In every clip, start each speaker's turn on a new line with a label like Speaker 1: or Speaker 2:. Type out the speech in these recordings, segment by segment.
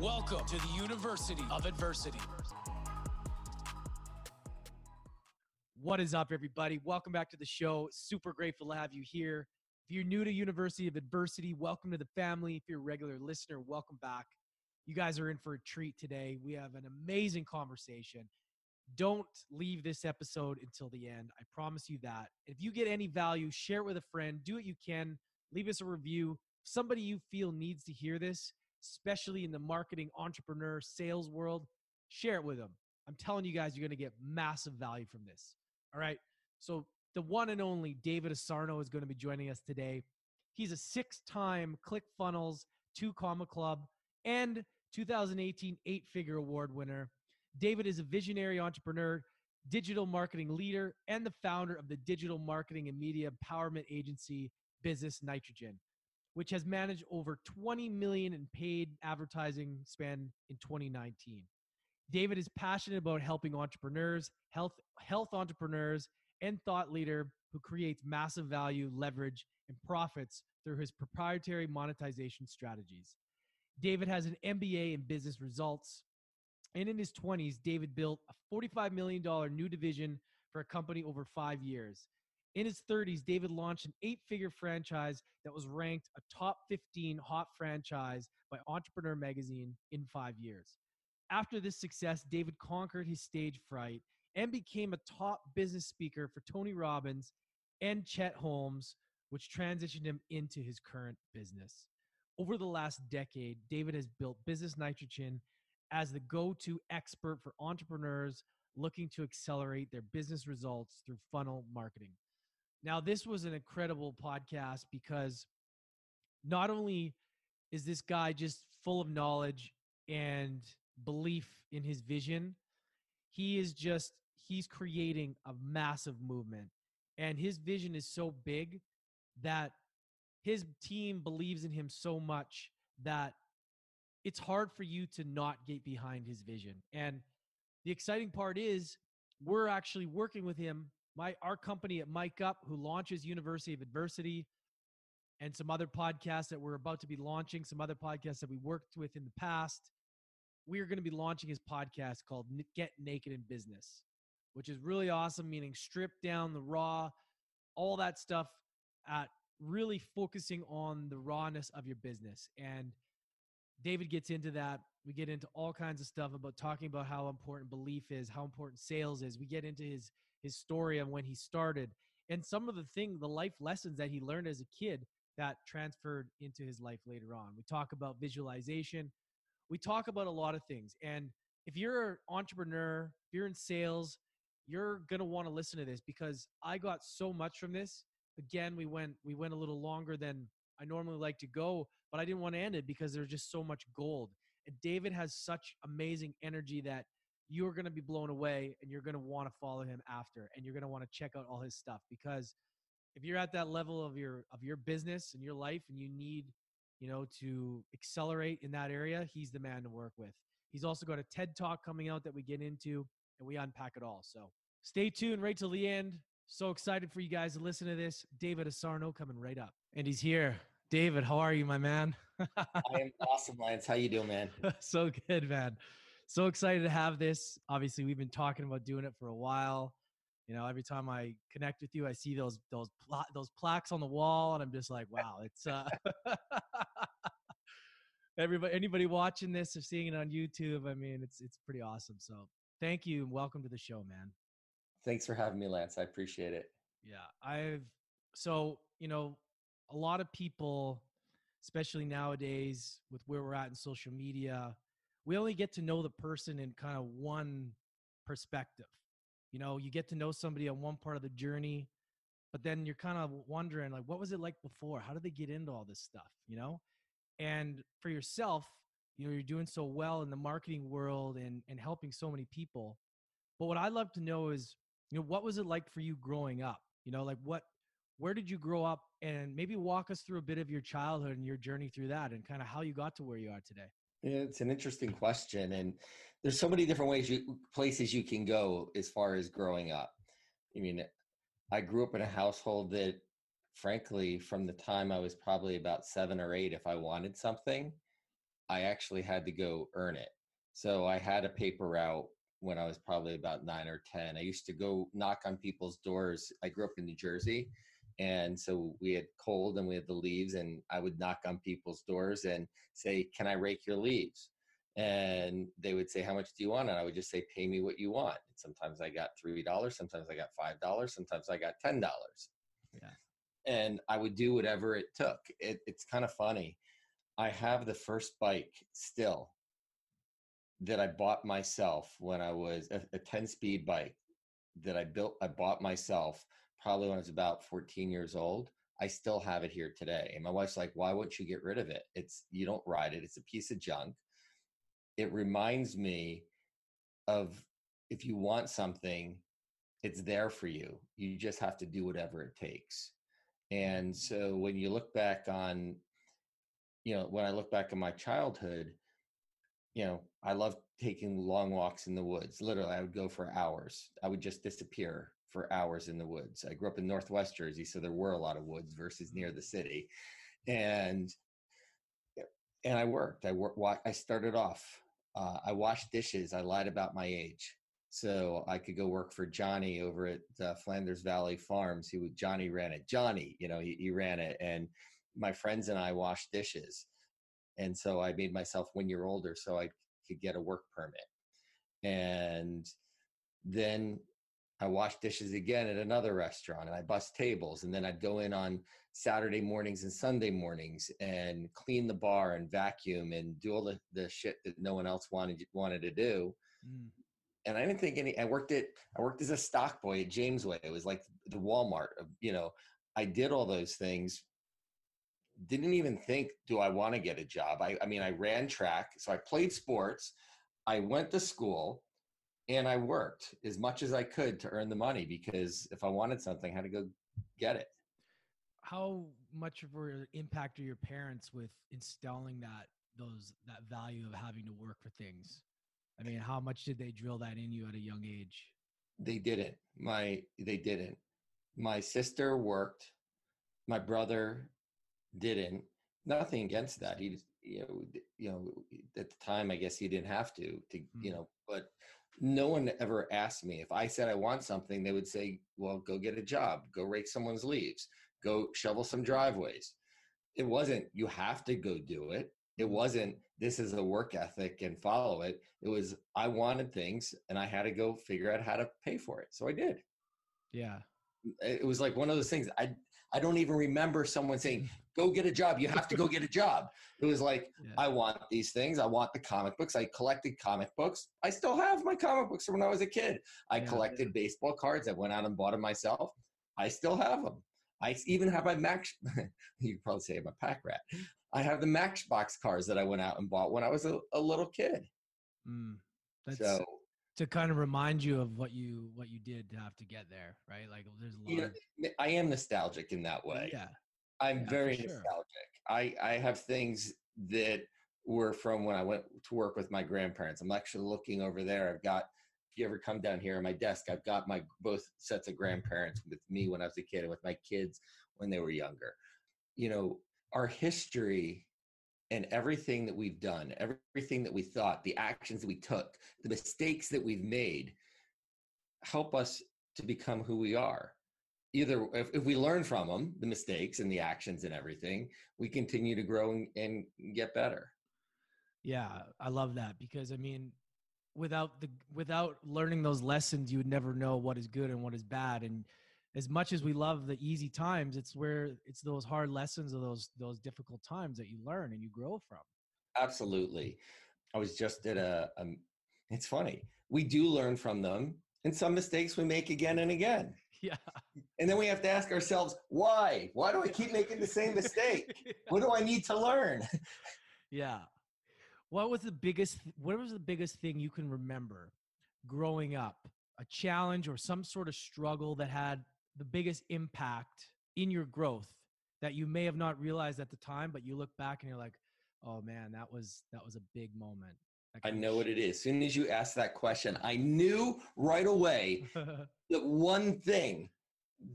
Speaker 1: Welcome to the University of Adversity. What is up, everybody? Welcome back to the show. Super grateful to have you here. If you're new to University of Adversity, welcome to the family. If you're a regular listener, welcome back. You guys are in for a treat today. We have an amazing conversation. Don't leave this episode until the end. I promise you that. If you get any value, share it with a friend. Do what you can. Leave us a review. Somebody you feel needs to hear this especially in the marketing, entrepreneur, sales world, share it with them. I'm telling you guys, you're going to get massive value from this. All right. So, the one and only David Asarnow is going to be joining us today. He's a six time ClickFunnels, two comma club, and 2018 eight figure award winner. David is a visionary entrepreneur, digital marketing leader, and the founder of the digital marketing and media empowerment agency, Business Nitrogen which has managed over 20 million in paid advertising spend in 2019. David is passionate about helping entrepreneurs, health health entrepreneurs, and thought leader who creates massive value, leverage, and profits through his proprietary monetization strategies. David has an MBA in business results. And in his 20s, David built a $45 million new division for a company over five years. In his 30s, David launched an eight figure franchise that was ranked a top 15 hot franchise by Entrepreneur Magazine in five years. After this success, David conquered his stage fright and became a top business speaker for Tony Robbins and Chet Holmes, which transitioned him into his current business. Over the last decade, David has built Business Nitrogen as the go to expert for entrepreneurs looking to accelerate their business results through funnel marketing. Now, this was an incredible podcast because not only is this guy just full of knowledge and belief in his vision, he is just, he's creating a massive movement. And his vision is so big that his team believes in him so much that it's hard for you to not get behind his vision. And the exciting part is we're actually working with him my our company at Mike Up, who launches University of Adversity, and some other podcasts that we're about to be launching, some other podcasts that we worked with in the past. We are going to be launching his podcast called Get Naked in Business, which is really awesome, meaning strip down the raw, all that stuff at really focusing on the rawness of your business. And David gets into that. We get into all kinds of stuff about talking about how important belief is, how important sales is. We get into his his story and when he started and some of the thing the life lessons that he learned as a kid that transferred into his life later on. We talk about visualization. We talk about a lot of things and if you're an entrepreneur if you're in sales you're going to want to listen to this because i got so much from this. Again we went we went a little longer than i normally like to go but i didn't want to end it because there's just so much gold and david has such amazing energy that you're going to be blown away and you're going to want to follow him after and you're going to want to check out all his stuff because if you're at that level of your of your business and your life and you need you know to accelerate in that area he's the man to work with. He's also got a ted talk coming out that we get into and we unpack it all. So stay tuned right till the end. So excited for you guys to listen to this. David Asarnow coming right up. And he's here. David how are you my man?
Speaker 2: I am awesome lance. How you doing man?
Speaker 1: So good man so excited to have this. Obviously, we've been talking about doing it for a while. You know, every time I connect with you, I see those those pla- those plaques on the wall, and I'm just like, wow, it's uh everybody anybody watching this or seeing it on YouTube, I mean, it's it's pretty awesome. So thank you and welcome to the show, man.
Speaker 2: Thanks for having me, Lance. I appreciate it.
Speaker 1: Yeah. I've so, you know, a lot of people, especially nowadays with where we're at in social media, we only get to know the person in kind of one perspective. You know, you get to know somebody on one part of the journey, but then you're kind of wondering, like, what was it like before? How did they get into all this stuff? You know? And for yourself, you know you're doing so well in the marketing world and and helping so many people but what i'd love to know is you know what was it like for you growing up you know like what where did you grow up and maybe walk us through a bit of your childhood and your journey through that and kind of how you got to where you are today
Speaker 2: it's an interesting question and there's so many different ways you places you can go as far as growing up. I mean i grew up in a household that frankly from the time i was probably about seven or eight if i wanted something i actually had to go earn it. So i had a paper route when i was probably about nine or ten. I used to go knock on people's doors. I grew up in new jersey and so we had cold and we had the leaves and i would knock on people's doors and say can i rake your leaves? And they would say how much do you want? And i would just say pay me what you want. And sometimes i got three dollars sometimes i got five dollars sometimes i got ten dollars.
Speaker 1: Yeah.
Speaker 2: And i would do whatever it took. It, it's kind of funny. I have the first bike still that i bought myself when i was a, a 10 speed bike that i built i bought myself probably when I was about 14 years old. I still have it here today. And my wife's like, why wouldn't you get rid of it? It's, you don't ride it, it's a piece of junk. It reminds me of if you want something, it's there for you. You just have to do whatever it takes. And mm-hmm. so when you look back on, you know, when I look back on my childhood, you know, I love taking long walks in the woods. Literally, I would go for hours. I would just disappear for hours in the woods. I grew up in Northwest Jersey, so there were a lot of woods versus near the city, and and I worked. I worked. I started off. Uh, I washed dishes. I lied about my age, so I could go work for Johnny over at uh, Flanders Valley Farms. Would Johnny ran it. Johnny, you know, he, he ran it, and my friends and I washed dishes, and so I made myself one year older so I could get a work permit, and then I washed dishes again at another restaurant and I bust tables. And then I'd go in on Saturday mornings and Sunday mornings and clean the bar and vacuum and do all the, the shit that no one else wanted wanted to do. Mm. And I didn't think any I worked at I worked as a stock boy at Jamesway. It was like the Walmart of, you know, I did all those things. Didn't even think, do I want to get a job? I, I mean, I ran track, so I played sports. I went to school and I worked as much as I could to earn the money because if I wanted something, I had to go get it.
Speaker 1: How much of an impact are your parents with installing that those that value of having to work for things? I mean, how much did they drill that in you at a young age?
Speaker 2: They didn't. My they didn't. My sister worked. My brother didn't. Nothing against that. He, you know, you know, at the time, I guess he didn't have to. To mm-hmm. you know, but no one ever asked me if i said i want something they would say well go get a job go rake someone's leaves go shovel some driveways. It wasn't you have to go do it. It mm-hmm. wasn't this is a work ethic and follow it. It was i wanted things and i had to go figure out how to pay for it. So i did.
Speaker 1: Yeah.
Speaker 2: It was like one of those things i i don't even remember someone saying go get a job. You have to go get a job. It was like yeah. i want these things. I want the comic books. I collected comic books. I still have my comic books from when i was a kid. I yeah, collected yeah. baseball cards. I went out and bought them myself. I still have them i even have my max you probably say i'm a pack rat. I have the matchbox cars that i went out and bought when i was a, a little kid.
Speaker 1: Mm, that's so to kind of remind you of what you what you did to have to get there right like there's a lot you
Speaker 2: know, i am nostalgic in that way
Speaker 1: yeah
Speaker 2: I'm
Speaker 1: yeah,
Speaker 2: very sure. nostalgic. I, I have things that were from when I went to work with my grandparents. I'm actually looking over there. I've got, if you ever come down here on my desk, I've got my both sets of mm-hmm. grandparents with me when I was a kid and with my kids when they were younger. You know, our history and everything that we've done, everything that we thought, the actions that we took, the mistakes that we've made help us to become who we are. Either if, if we learn from them the mistakes and the actions and everything we continue to grow and, and get better.
Speaker 1: Yeah i love that because i mean without the without learning those lessons you would never know what is good and what is bad and as much as we love the easy times it's where it's those hard lessons of those those difficult times that you learn and you grow from
Speaker 2: absolutely i was just at a, a it's funny we do learn from them and some mistakes we make again and again
Speaker 1: Yeah.
Speaker 2: And then we have to ask ourselves, why? Why do I keep making the same mistake? What do I need to learn?
Speaker 1: yeah. What was the biggest? What was the biggest thing you can remember growing up? A challenge or some sort of struggle that had the biggest impact in your growth that you may have not realized at the time, but you look back and you're like, "Oh man, that was that was a big moment."
Speaker 2: I know what it is. As soon as you asked that question, I knew right away that one thing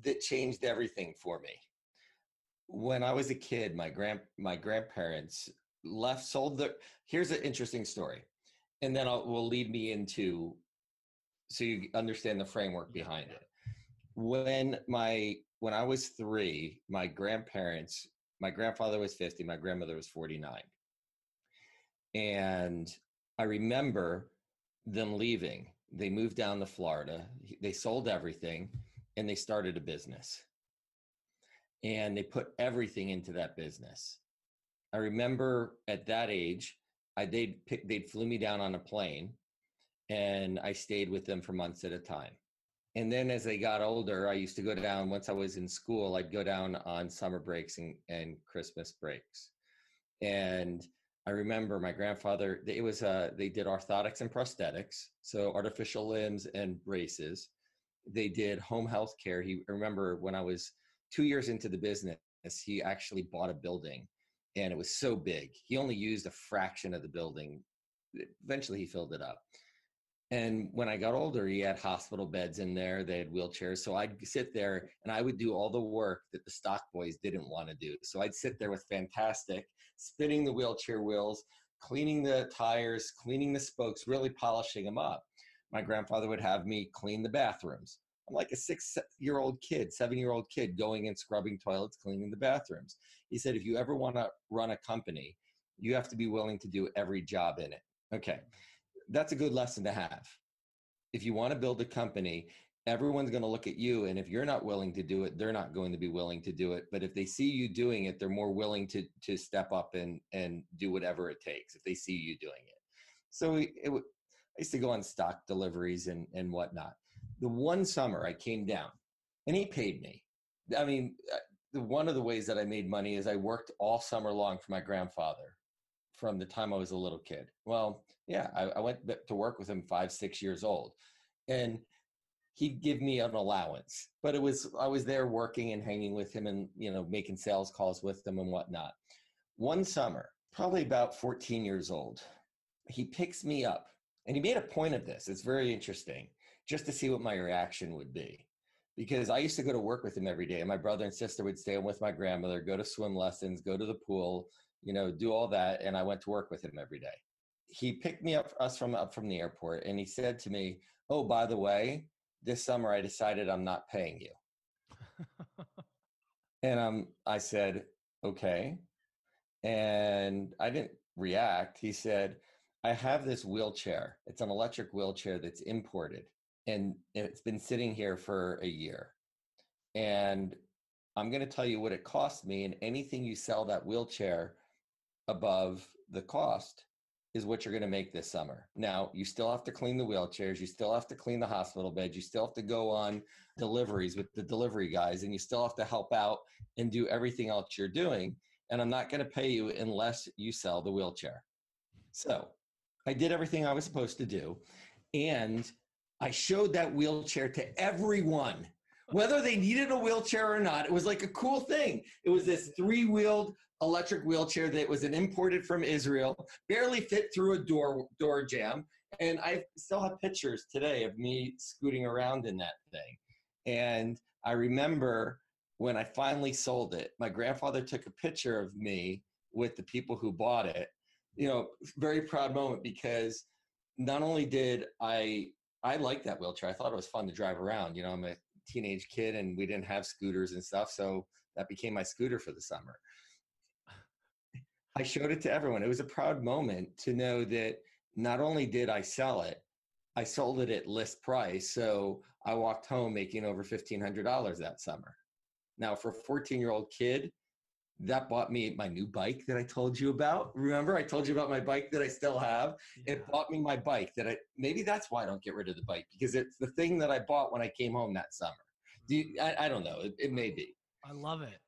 Speaker 2: that changed everything for me. When I was a kid, my grand my grandparents left sold the. Here's an interesting story, and then I'll, will lead me into so you understand the framework behind it. When my when I was three, my grandparents, my grandfather was 50, my grandmother was 49. And I remember them leaving. They moved down to Florida. They sold everything and they started a business. And they put everything into that business. I remember at that age, I they'd pick, they'd flew me down on a plane and I stayed with them for months at a time. And then as they got older, I used to go down once I was in school, I'd go down on summer breaks and, and Christmas breaks. And I remember my grandfather, it was, uh, they did orthotics and prosthetics. So artificial limbs and braces. They did home health care. He, I remember when I was two years into the business, he actually bought a building and it was so big. He only used a fraction of the building. Eventually he filled it up. And when I got older, he had hospital beds in there. They had wheelchairs. So I'd sit there and I would do all the work that the stock boys didn't want to do. So I'd sit there with fantastic, spinning the wheelchair wheels, cleaning the tires, cleaning the spokes, really polishing them up. My grandfather would have me clean the bathrooms. I'm like a six year old kid, seven year old kid going and scrubbing toilets, cleaning the bathrooms. He said, if you ever want to run a company, you have to be willing to do every job in it. Okay that's a good lesson to have. If you want to build a company, everyone's going to look at you and if you're not willing to do it they're not going to be willing to do it but if they see you doing it they're more willing to to step up and and do whatever it takes if they see you doing it so it, it, i used to go on stock deliveries and and whatnot the one summer i came down and he paid me i mean uh, one of the ways that i made money is i worked all summer long for my grandfather from the time I was a little kid. Well, yeah, I, I went to work with him five, six years old, and he'd give me an allowance. But it was I was there working and hanging with him, and you know making sales calls with them and whatnot. One summer, probably about 14 years old, he picks me up, and he made a point of this. It's very interesting, just to see what my reaction would be because I used to go to work with him every day. And my brother and sister would stay with my grandmother, go to swim lessons, go to the pool, you know, do all that. And I went to work with him every day. He picked me up us from up from the airport and he said to me, Oh, by the way, this summer I decided I'm not paying you. and um, I said, Okay. And I didn't react. He said, I have this wheelchair. It's an electric wheelchair that's imported and it's been sitting here for a year. And I'm going to tell you what it cost me, and anything you sell that wheelchair above the cost is what you're going to make this summer. Now, you still have to clean the wheelchairs, you still have to clean the hospital beds, you still have to go on deliveries with the delivery guys, and you still have to help out and do everything else you're doing. And I'm not going to pay you unless you sell the wheelchair. So I did everything I was supposed to do. And I showed that wheelchair to everyone, whether they needed a wheelchair or not. It was like a cool thing. It was this three wheeled electric wheelchair that was an imported from Israel, barely fit through a door door jamb, and I still have pictures today of me scooting around in that thing. And I remember when I finally sold it, my grandfather took a picture of me with the people who bought it. You know, very proud moment because not only did I I like that wheelchair. I thought it was fun to drive around. You know, I'm a teenage kid and we didn't have scooters and stuff, so that became my scooter for the summer. I showed it to everyone. It was a proud moment to know that not only did I sell it, I sold it at list price. So I walked home making over $1,500 that summer. Now, for a 14 year old kid, that bought me my new bike that I told you about. Remember, I told you about my bike that I still have. Yeah. It bought me my bike that I maybe that's why I don't get rid of the bike because it's the thing that I bought when I came home that summer. Do you, I, I don't know. It, it may be.
Speaker 1: I love it.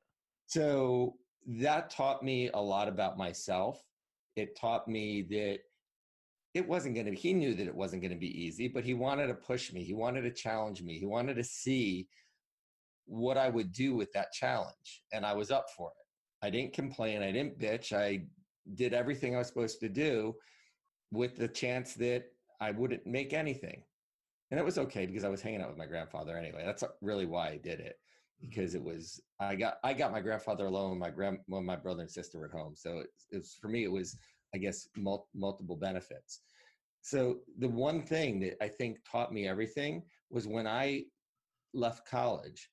Speaker 2: So that taught me a lot about myself. It taught me that it wasn't going to he knew that it wasn't going to be easy but he wanted to push me he wanted to challenge me he wanted to see what i would do with that challenge and i was up for it. I didn't complain i didn't bitch i did everything i was supposed to do with the chance that i wouldn't make anything. And it was okay because i was hanging out with my grandfather anyway that's uh, really why i did it Mm-hmm. because it was i got i got my grandfather alone my grand when my brother and sister were at home so it, it was for me it was I guess, mul- multiple benefits. So the one thing that I think taught me everything was when I left college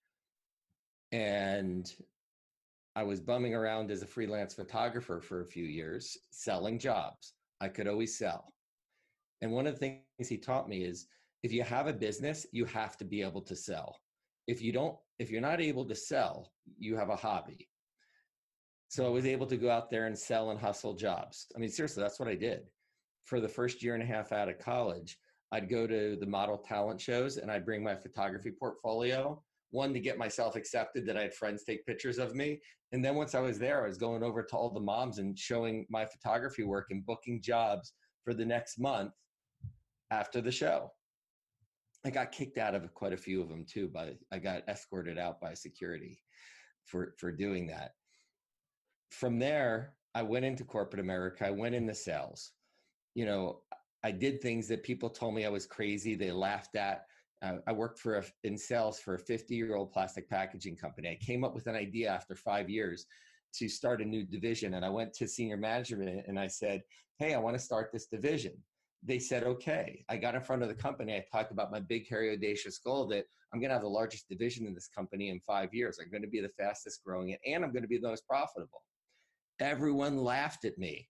Speaker 2: and I was bumming around as a freelance photographer for a few years, selling jobs. I could always sell. And one of the things he taught me is if you have a business, you have to be able to sell. If you don't, if you're not able to sell, you have a hobby. So I was able to go out there and sell and hustle jobs. I mean, seriously, that's what I did. For the first year and a half out of college, I'd go to the model talent shows and I'd bring my photography portfolio. One, to get myself accepted that I had friends take pictures of me. And then once I was there, I was going over to all the moms and showing my photography work and booking jobs for the next month after the show. I got kicked out of quite a few of them too, but I got escorted out by security for, for doing that from there, I went into corporate America. I went into sales. You know, I did things that people told me I was crazy. They laughed at. Uh, I worked for a, in sales for a 50 year old plastic packaging company. I came up with an idea after five years to start a new division. And I went to senior management and I said, Hey, I want to start this division. They said, okay. I got in front of the company. I talked about my big, hairy, audacious goal that I'm going to have the largest division in this company in five years. I'm going to be the fastest growing it, and I'm going to be the most profitable. Everyone laughed at me.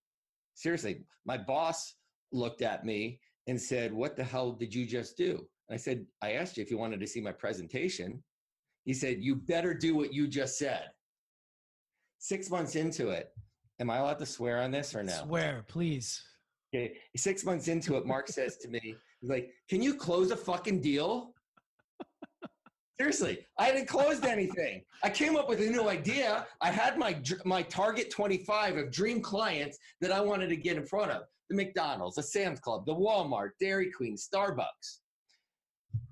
Speaker 2: Seriously, my boss looked at me and said, What the hell did you just do? And I said, I asked you if you wanted to see my presentation. He said, You better do what you just said. Six months into it, am I allowed to swear on this or no?
Speaker 1: Swear, please.
Speaker 2: Okay. Six months into it, Mark says to me, he's like, Can you close a fucking deal? Seriously, I hadn't closed anything. I came up with a new idea. I had my my target 25 of dream clients that I wanted to get in front of. The McDonald's, the Sam's Club, the Walmart, Dairy Queen, Starbucks.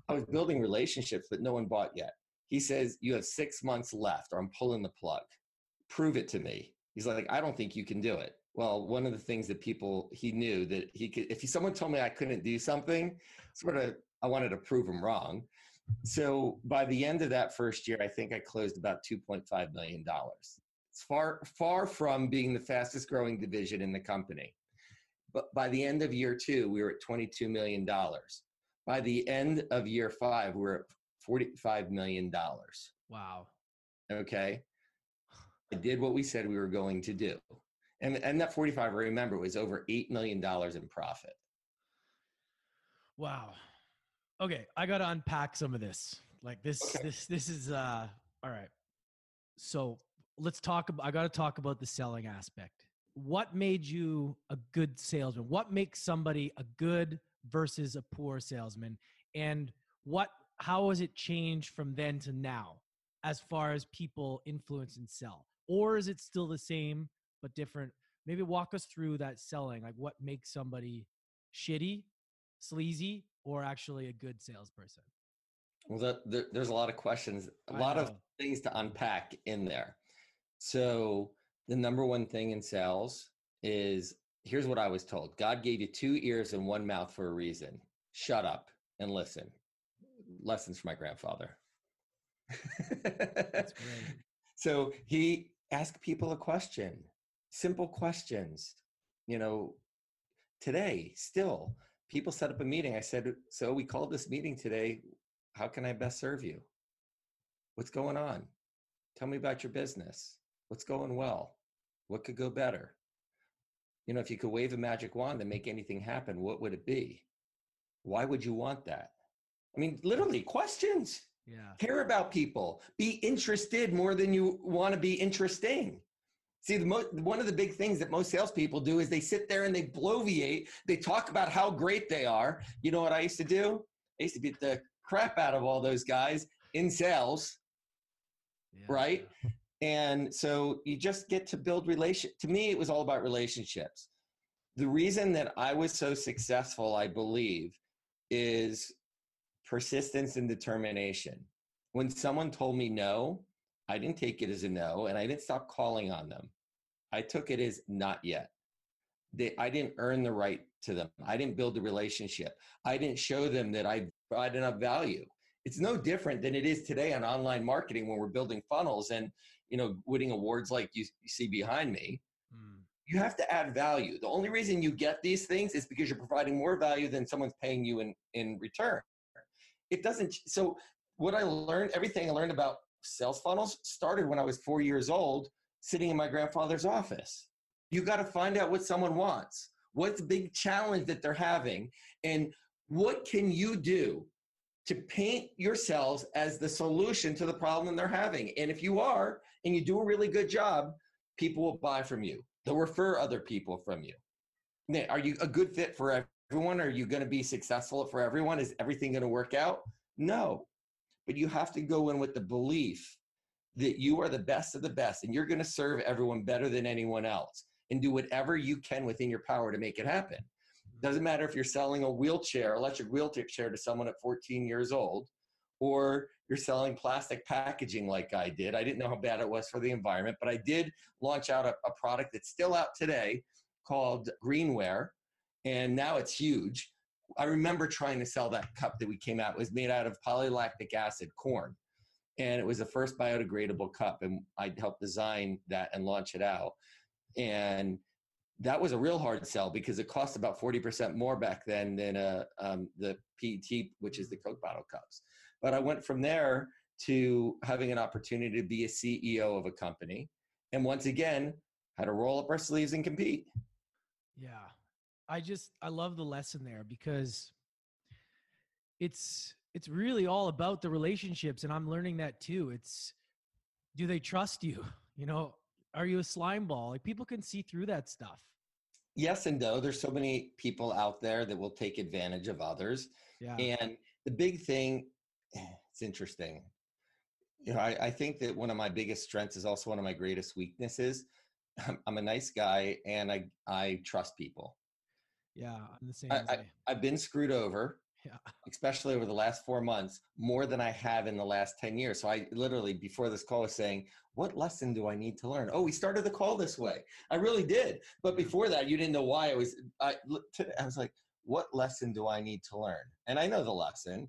Speaker 2: I was building relationships that no one bought yet. He says, You have six months left, or I'm pulling the plug. Prove it to me. He's like, I don't think you can do it. Well, one of the things that people, he knew that he could, if someone told me I couldn't do something, sort of, I wanted to prove him wrong so by the end of that first year, I think I closed about $2.5 million. It's far, far from being the fastest growing division in the company. But by the end of year two, we were at $22 million. By the end of year five, we're at $45 million.
Speaker 1: Wow.
Speaker 2: Okay. I did what we said we were going to do. And, and that 45, I remember, was over $8 million in profit.
Speaker 1: Wow okay, I got to unpack some of this. Like this, okay. this, this is uh, all right. So let's talk about. I got to talk about the selling aspect. What made you a good salesman? What makes somebody a good versus a poor salesman? And what? How has it changed from then to now, as far as people influence and sell? Or is it still the same but different? Maybe walk us through that selling. Like what makes somebody shitty, sleazy, or actually a good salesperson?
Speaker 2: Well, that, there, there's a lot of questions, a I lot know. of things to unpack in there. So, the number one thing in sales is here's what I was told God gave you two ears and one mouth for a reason. Shut up and listen. Lessons from my grandfather. That's great. So, he asked people a question, simple questions. You know, today, still, people set up a meeting. I said, So we called this meeting today. How can I best serve you? What's going on? Tell me about your business. What's going well? What could go better? You know, if you could wave a magic wand and make anything happen, what would it be? Why would you want that? I mean, literally, questions.
Speaker 1: Yeah.
Speaker 2: Care about people. Be interested more than you want to be interesting. See, the mo- one of the big things that most salespeople do is they sit there and they bloviate. They talk about how great they are. You know what I used to do? I used to beat the crap out of all those guys in sales, yeah. right? And so you just get to build relation. To me, it was all about relationships. the reason that I was so successful, I believe, is persistence and determination. When someone told me no, I didn't take it as a no and I didn't stop calling on them. I took it as not yet. They, I didn't earn the right to them. I didn't build the relationship. I didn't show them that I provide enough value. It's no different than it is today on online marketing when we're building funnels and you know winning awards like you, you see behind me. Mm. You have to add value. The only reason you get these things is because you're providing more value than someone's paying you in in return. It doesn't. So what I learned, everything I learned about sales funnels started when I was four years old, sitting in my grandfather's office. You got to find out what someone wants. What's the big challenge that they're having? And what can you do to paint yourselves as the solution to the problem they're having? And if you are, and you do a really good job, people will buy from you. They'll refer other people from you. Now, are you a good fit for everyone? Are you going to be successful for everyone? Is everything going to work out? No. But you have to go in with the belief that you are the best of the best and you're going to serve everyone better than anyone else and do whatever you can within your power to make it happen. Mm-hmm. Doesn't matter if you're selling a wheelchair, electric wheelchair to someone at 14 years old, or you're selling plastic packaging like I did. I didn't know how bad it was for the environment, but I did launch out a, a product that's still out today called Greenware, and now it's huge. I remember trying to sell that cup that we came out. It was made out of polylactic acid corn. And it was the first biodegradable cup. And I helped design that and launch it out. And that was a real hard sell because it cost about 40% more back then than uh, um, the PET, which is the Coke bottle cups. But I went from there to having an opportunity to be a CEO of a company. And once again, had to roll up our sleeves and compete.
Speaker 1: Yeah. I just I love the lesson there because it's it's really all about the relationships and I'm learning that too. It's do they trust you? You know, are you a slime ball? Like people can see through that stuff.
Speaker 2: Yes and no. There's so many people out there that will take advantage of others. Yeah. And the big thing, it's interesting. You know, I, I think that one of my biggest strengths is also one of my greatest weaknesses. I'm, I'm a nice guy and I I trust people.
Speaker 1: Yeah, I'm the same.
Speaker 2: I, I, I've been screwed over, yeah. especially over the last four months, more than I have in the last 10 years. So I literally, before this call, was saying, what lesson do I need to learn? Oh, we started the call this way. I really did. But before that, you didn't know why I was, I, I was like, what lesson do I need to learn? And I know the lesson.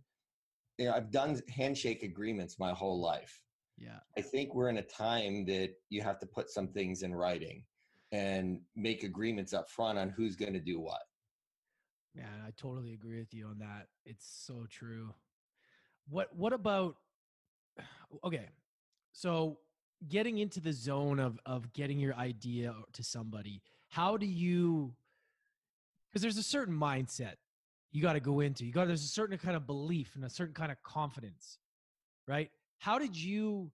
Speaker 2: You know, I've done handshake agreements my whole life.
Speaker 1: Yeah.
Speaker 2: I think we're in a time that you have to put some things in writing and make agreements up front on who's going to do what.
Speaker 1: Yeah, I totally agree with you on that. It's so true. What what about okay. So getting into the zone of of getting your idea to somebody, how do you because there's a certain mindset you got to go into. You got there's a certain kind of belief and a certain kind of confidence. Right? How did you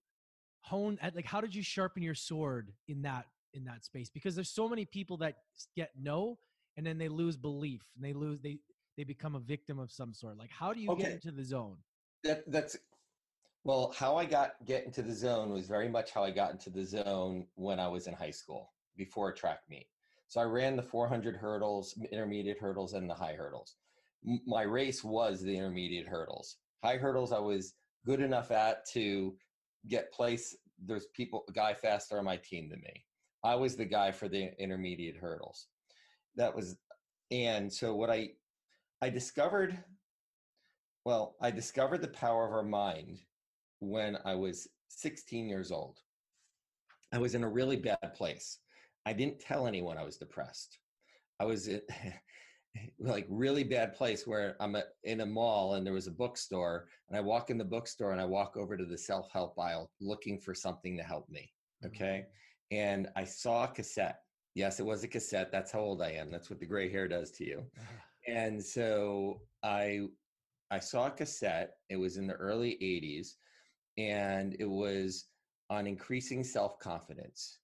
Speaker 1: hone at like how did you sharpen your sword in that in that space because there's so many people that get no and then they lose belief and they lose they they become a victim of some sort like how do you okay. get into the zone?
Speaker 2: That that's well how i got get into the zone was very much how i got into the zone when i was in high school before a track meet. So i ran the 400 hurdles intermediate hurdles and the high hurdles. My race was the intermediate hurdles. High hurdles i was good enough at to get place there's people a guy faster on my team than me. I was the guy for the intermediate hurdles that was and so what i i discovered well i discovered the power of our mind when i was 16 years old. I was in a really bad place. I didn't tell anyone i was depressed. I was in like really bad place where i'm in a mall and there was a bookstore and i walk in the bookstore and i walk over to the self-help aisle looking for something to help me okay? Mm-hmm. and i saw a cassette Yes, it was a cassette. That's how old I am. That's what the gray hair does to you. and so I I saw a cassette. It was in the early 80s and it was on increasing self-confidence.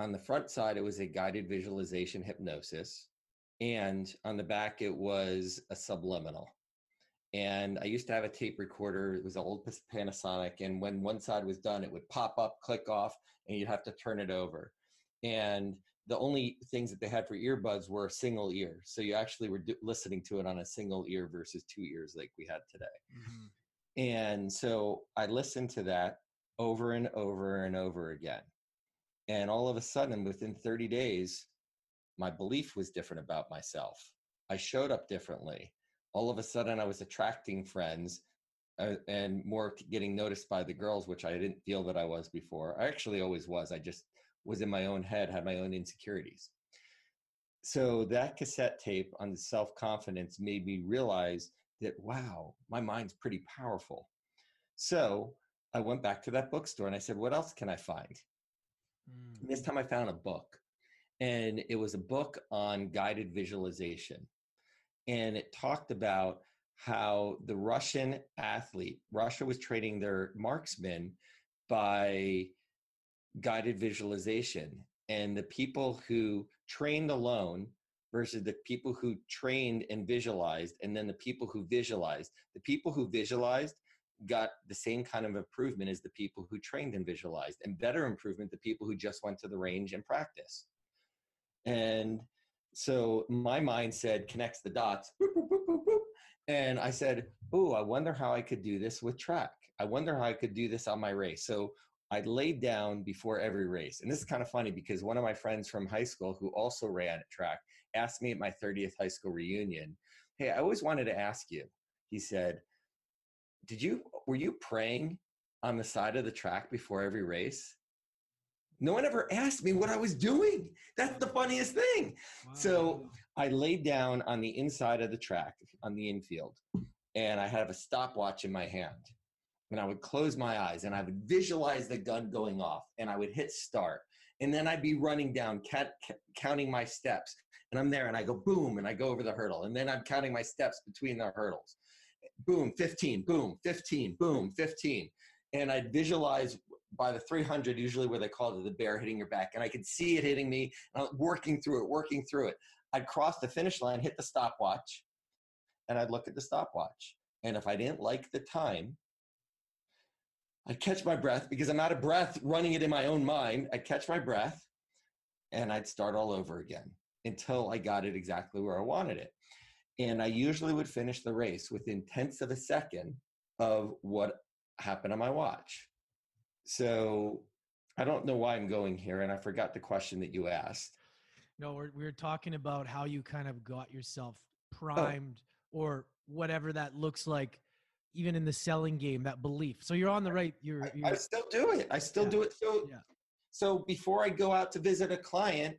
Speaker 2: On the front side it was a guided visualization hypnosis and on the back it was a subliminal. And I used to have a tape recorder. It was an old Panasonic and when one side was done it would pop up, click off and you'd have to turn it over. And the only things that they had for earbuds were a single ear. So you actually were do- listening to it on a single ear versus two ears like we had today.
Speaker 1: Mhm.
Speaker 2: And so I listened to that over and over and over again. And all of a sudden, within 30 days, my belief was different about myself. I showed up differently. All of a sudden, I was attracting friends uh, and more getting noticed by the girls, which I didn't feel that I was before. I actually always was. I just was in my own head, had my own insecurities. So that cassette tape on the self confidence made me realize that, wow, my mind's pretty powerful. So I went back to that bookstore and I said, what else can I find?
Speaker 1: Mm.
Speaker 2: And this time I found a book, and it was a book on guided visualization. And it talked about how the Russian athlete, Russia was training their marksmen by guided visualization. And the people who trained alone versus the people who trained and visualized, and then the people who visualized. The people who visualized got the same kind of improvement as the people who trained and visualized, and better improvement the people who just went to the range and practice. And so my mind said connects the dots, boop, boop, boop, and I said, "Oh, I wonder how I could do this with track. I wonder how I could do this on my race." So I laid down before every race, and this is kind of funny because one of my friends from high school who also ran at track asked me at my 30th high school reunion, "Hey, I always wanted to ask you." He said, "Did you were you praying on the side of the track before every race?" No one ever asked me what I was doing. That's the funniest thing. So I laid down on the inside of the track on the infield, and I have a stopwatch in my hand. And I would close my eyes and I would visualize the gun going off, and I would hit start. And then I'd be running down, counting my steps. And I'm there, and I go boom, and I go over the hurdle. And then I'm counting my steps between the hurdles. Boom, 15, boom, 15, boom, 15. And I'd visualize by the 300, usually where they call it the bear hitting your back. And I could see it hitting me, and I'm working through it, working through it. I'd cross the finish line, hit the stopwatch, and I'd look at the stopwatch. And if I didn't like the time, I'd catch my breath because I'm out of breath running it in my own mind. I'd catch my breath and I'd start all over again until I got it exactly where I wanted it. And I usually would finish the race within tenths of a second of what happened on my watch. So I don't know why I'm going here, and I forgot the question that you asked.
Speaker 1: No, we're, we were talking about how you kind of got yourself
Speaker 2: Oh.
Speaker 1: primed or whatever that looks like, even in the selling game, that belief. So you're on the right. You're,
Speaker 2: I,
Speaker 1: you're
Speaker 2: I still do it. I still
Speaker 1: Yeah.
Speaker 2: do it. So,
Speaker 1: Yeah.
Speaker 2: so before I go out to visit a client,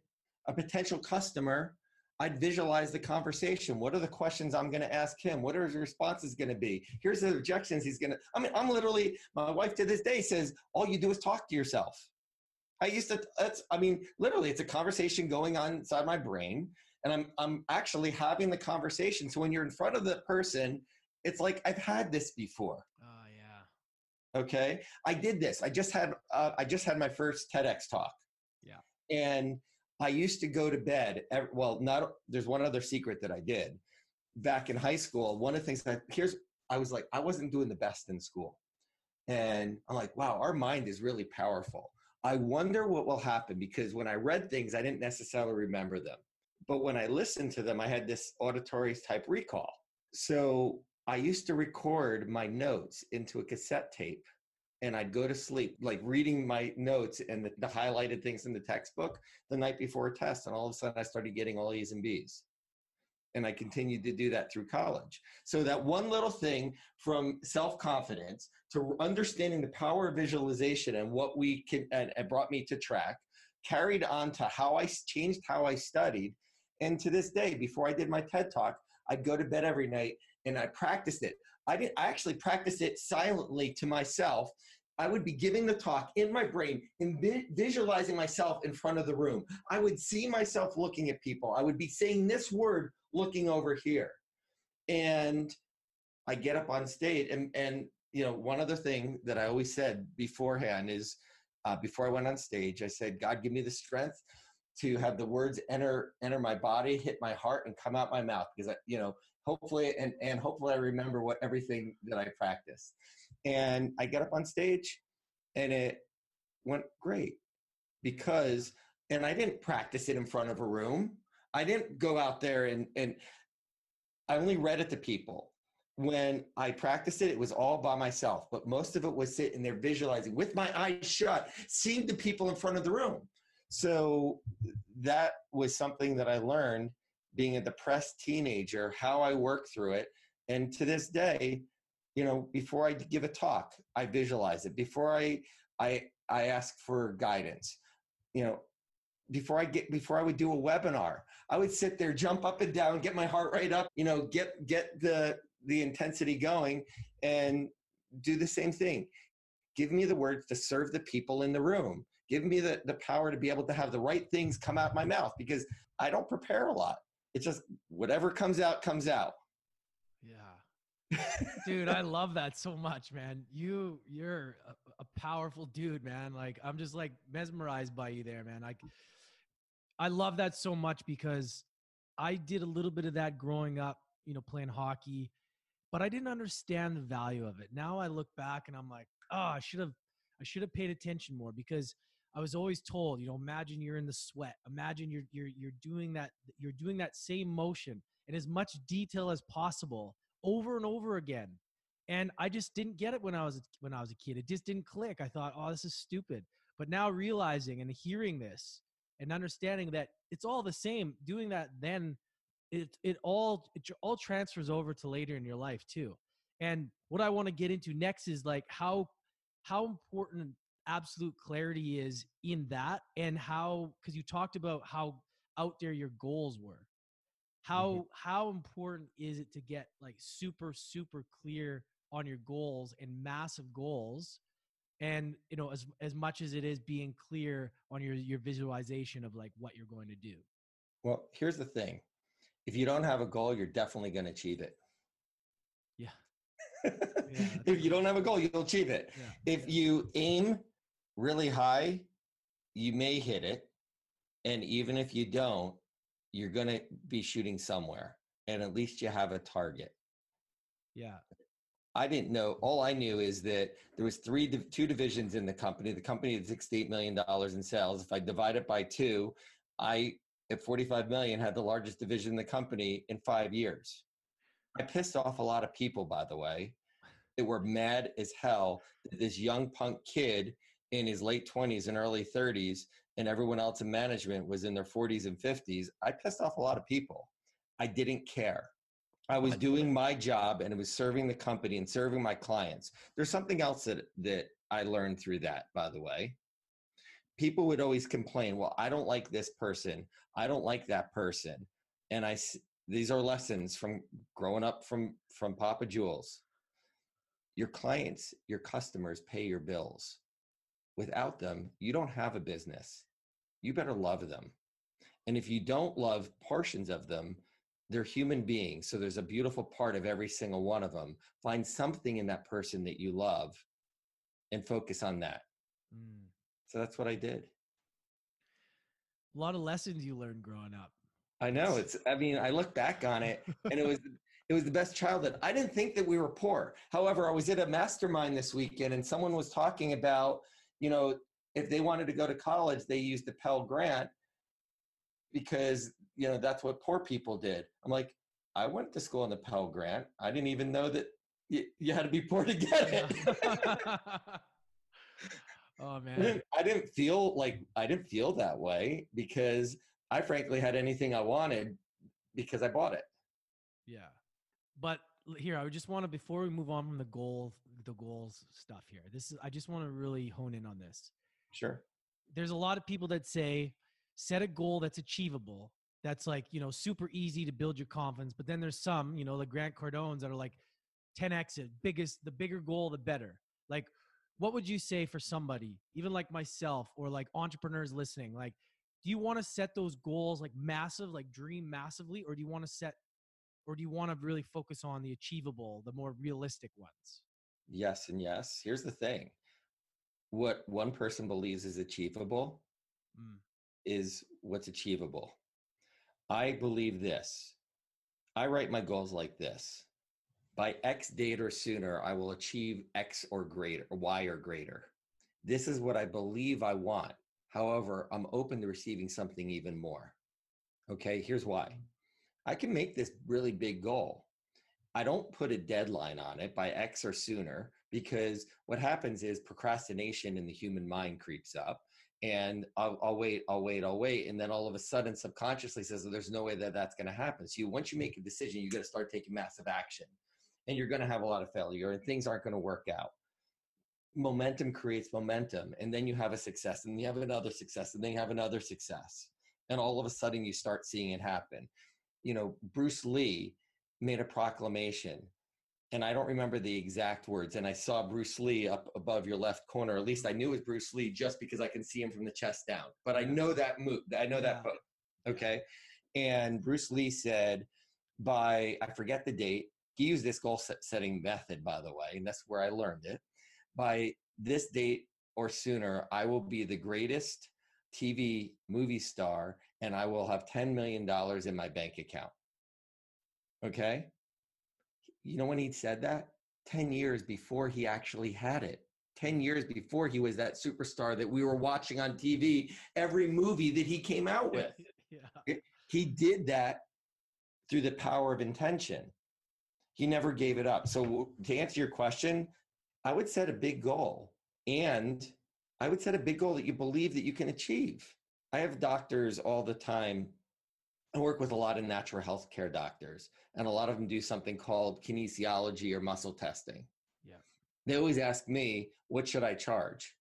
Speaker 2: a potential customer, I'd visualize the conversation. What are the questions I'm going to ask him? What are his responses going to be? Here's the objections he's going to. I mean, I'm literally. My wife to this day says, "All you do is talk to yourself." I used to. That's. I mean, literally, it's a conversation going on inside my brain, and I'm. I'm actually having the conversation. So when you're in front of the person, it's like I've had this before.
Speaker 1: Oh yeah.
Speaker 2: okay? I did this. I just had uh, i just had my first tedx talk.
Speaker 1: Yeah.
Speaker 2: and i used to go to bed ev- well not there's one other secret that i did. Back in high school one of the things that here's i was like i wasn't doing the best in school. And i'm like wow our mind is really powerful. I wonder what will happen because when i read things i didn't necessarily remember them. But when i listened to them i had this auditory type recall. So I used to record my notes into a cassette tape and I'd go to sleep, like reading my notes and the, the highlighted things in the textbook the night before a test. And all of a sudden I started getting all A's and B's. And I continued to do that through college. So that one little thing from self-confidence to understanding the power of visualization and what we can, and it brought me to track, carried on to how I changed how I studied. And to this day, before I did my TED talk, I'd go to bed every night and I practiced it. I did I actually practiced it silently to myself. I would be giving the talk in my brain and vi- visualizing myself in front of the room. I would see myself looking at people. I would be saying this word looking over here. And I get up on stage and and you know one other thing that I always said beforehand is uh, before I went on stage I said God give me the strength to have the words enter enter my body hit my heart and come out my mouth because I you know hopefully and and hopefully I remember what everything that I practiced and I get up on stage and it went great because and I didn't practice it in front of a room. I didn't go out there and and I only read it to people. When I practiced it, it was all by myself, but most of it was sitting there visualizing with my eyes shut, seeing the people in front of the room. So that was something that I learned being a depressed teenager, how I worked through it. And to this day, you know, before I give a talk, I visualize it. Before I I I ask for guidance. You know, before I get before I would do a webinar, I would sit there, jump up and down, get my heart rate up, you know, get get the the intensity going and do the same thing. Give me the words to serve the people in the room. Give me the, the power to be able to have the right things come out my mouth because I don't prepare a lot. It's just whatever comes out, comes out.
Speaker 1: Yeah. dude, I love that so much, man. You you're a, a, powerful dude, man. Like I'm just like mesmerized by you there, man. Like I love that so much because I did a little bit of that growing up, you know, playing hockey, but I didn't understand the value of it. Now I look back and I'm like, oh, I should have, I should have paid attention more because I was always told, you know, imagine you're in the sweat. Imagine you're you're you're doing that you're doing that same motion in as much detail as possible over and over again. And I just didn't get it when I was when I was a kid. It just didn't click. I thought, "Oh, this is stupid." But now realizing and hearing this, and understanding that it's all the same doing that then it it all it all transfers over to later in your life too and what i want to get into next is like how how important absolute clarity is in that and how because you talked about how out there your goals were. How mm-hmm. how important is it to get like super super clear on your goals and massive goals and you know as as much as it is being clear on your your visualization of like what you're going to do?
Speaker 2: Well here's the thing. If you don't have a goal you're definitely going to achieve it.
Speaker 1: Yeah,
Speaker 2: yeah if you don't have a goal you'll achieve it. Yeah. if you aim really high you may hit it and even if you don't you're going to be shooting somewhere and at least you have a target
Speaker 1: yeah
Speaker 2: I didn't know. Mm. All I knew is that there was three, two divisions in the company. The company had sixty-eight million dollars in sales. If I divide it by two, I at forty-five million had the largest division in the company in five years. I pissed off a lot of people, by the way, that were mad as hell that this young punk kid in his late twenties and early thirties, and everyone else in management was in their forties and fifties. I pissed off a lot of people. I didn't care. I was doing my job and it was serving the company and serving my clients. There's something else that that I learned through that, by the way. People would always complain, "Well, I don't like this person. I don't like that person." And I these are lessons from growing up from from Papa Jules. Your clients, your customers pay your bills. Without them, you don't have a business. You better love them. And if you don't love portions of them, they're human beings. So there's a beautiful part of every single one of them. Find something in that person that you love and focus on that. Mm. So that's what I did.
Speaker 1: A lot of lessons you learned growing up.
Speaker 2: I know. It's, I mean, I look back on it and it was, it was the best childhood. I didn't think that we were poor. However, I was at a mastermind this weekend and someone was talking about, you know, if they wanted to go to college, they used the Pell Grant because you know that's what poor people did. I'm like i went to school on the pell grant. I didn't even know that you, you had to be poor to get it.
Speaker 1: Oh man
Speaker 2: I didn't, I didn't feel like i didn't feel that way because i frankly had anything i wanted because i bought it.
Speaker 1: Yeah. But here i just want to before we move on from the goal the goals stuff here. This is i just want to really hone in on this.
Speaker 2: Sure.
Speaker 1: There's a lot of people that say set a goal that's achievable that's like you know super easy to build your confidence but then there's some you know the grant cardones that are like 10x it biggest the bigger goal the better. Like what would you say for somebody even like myself or like entrepreneurs listening like do you want to set those goals like massive like dream massively or do you want to set or do you want to really focus on the achievable the more realistic ones
Speaker 2: yes and yes here's the thing what one person believes is achievable mm is what's achievable. I believe this. I write my goals like this. By X date or sooner, I will achieve X or greater, Y or greater. This is what I believe I want. However, I'm open to receiving something even more. Okay, here's why. I can make this really big goal. I don't put a deadline on it by X or sooner because what happens is procrastination in the human mind creeps up and I'll, I'll, wait, I'll wait, I'll wait. And then all of a sudden, subconsciously says, well, there's no way that that's going to happen. So you, once you mm. make a decision, you got to start taking massive action and you're going to have a lot of failure and things aren't going to work out. Momentum creates momentum. And then you have a success and you have another success and then you have another success. And all of a sudden you start seeing it happen. You know, Bruce Lee made a proclamation and I don't remember the exact words. And I saw Bruce Lee up above your left corner. At least I knew it was Bruce Lee just because I can see him from the chest down. But I know that move. I know that pose. Okay. And Bruce Lee said, by I forget the date. He used this goal setting method, by the way, and that's where I learned it. By this date or sooner, I will be the greatest TV movie star, and I will have ten million dollars in my bank account. Okay you know when he said that? 10 years before he actually had it. 10 years before he was that superstar that we were watching on TV every movie that he came out with. yeah. He did that through the power of intention. He never gave it up. So, to answer your question, I would set a big goal and I would set a big goal that you believe that you can achieve. I have doctors all the time I work with a lot of natural health care doctors, and a lot of them do something called kinesiology or muscle testing.
Speaker 1: Yeah.
Speaker 2: They always ask me, what should I charge?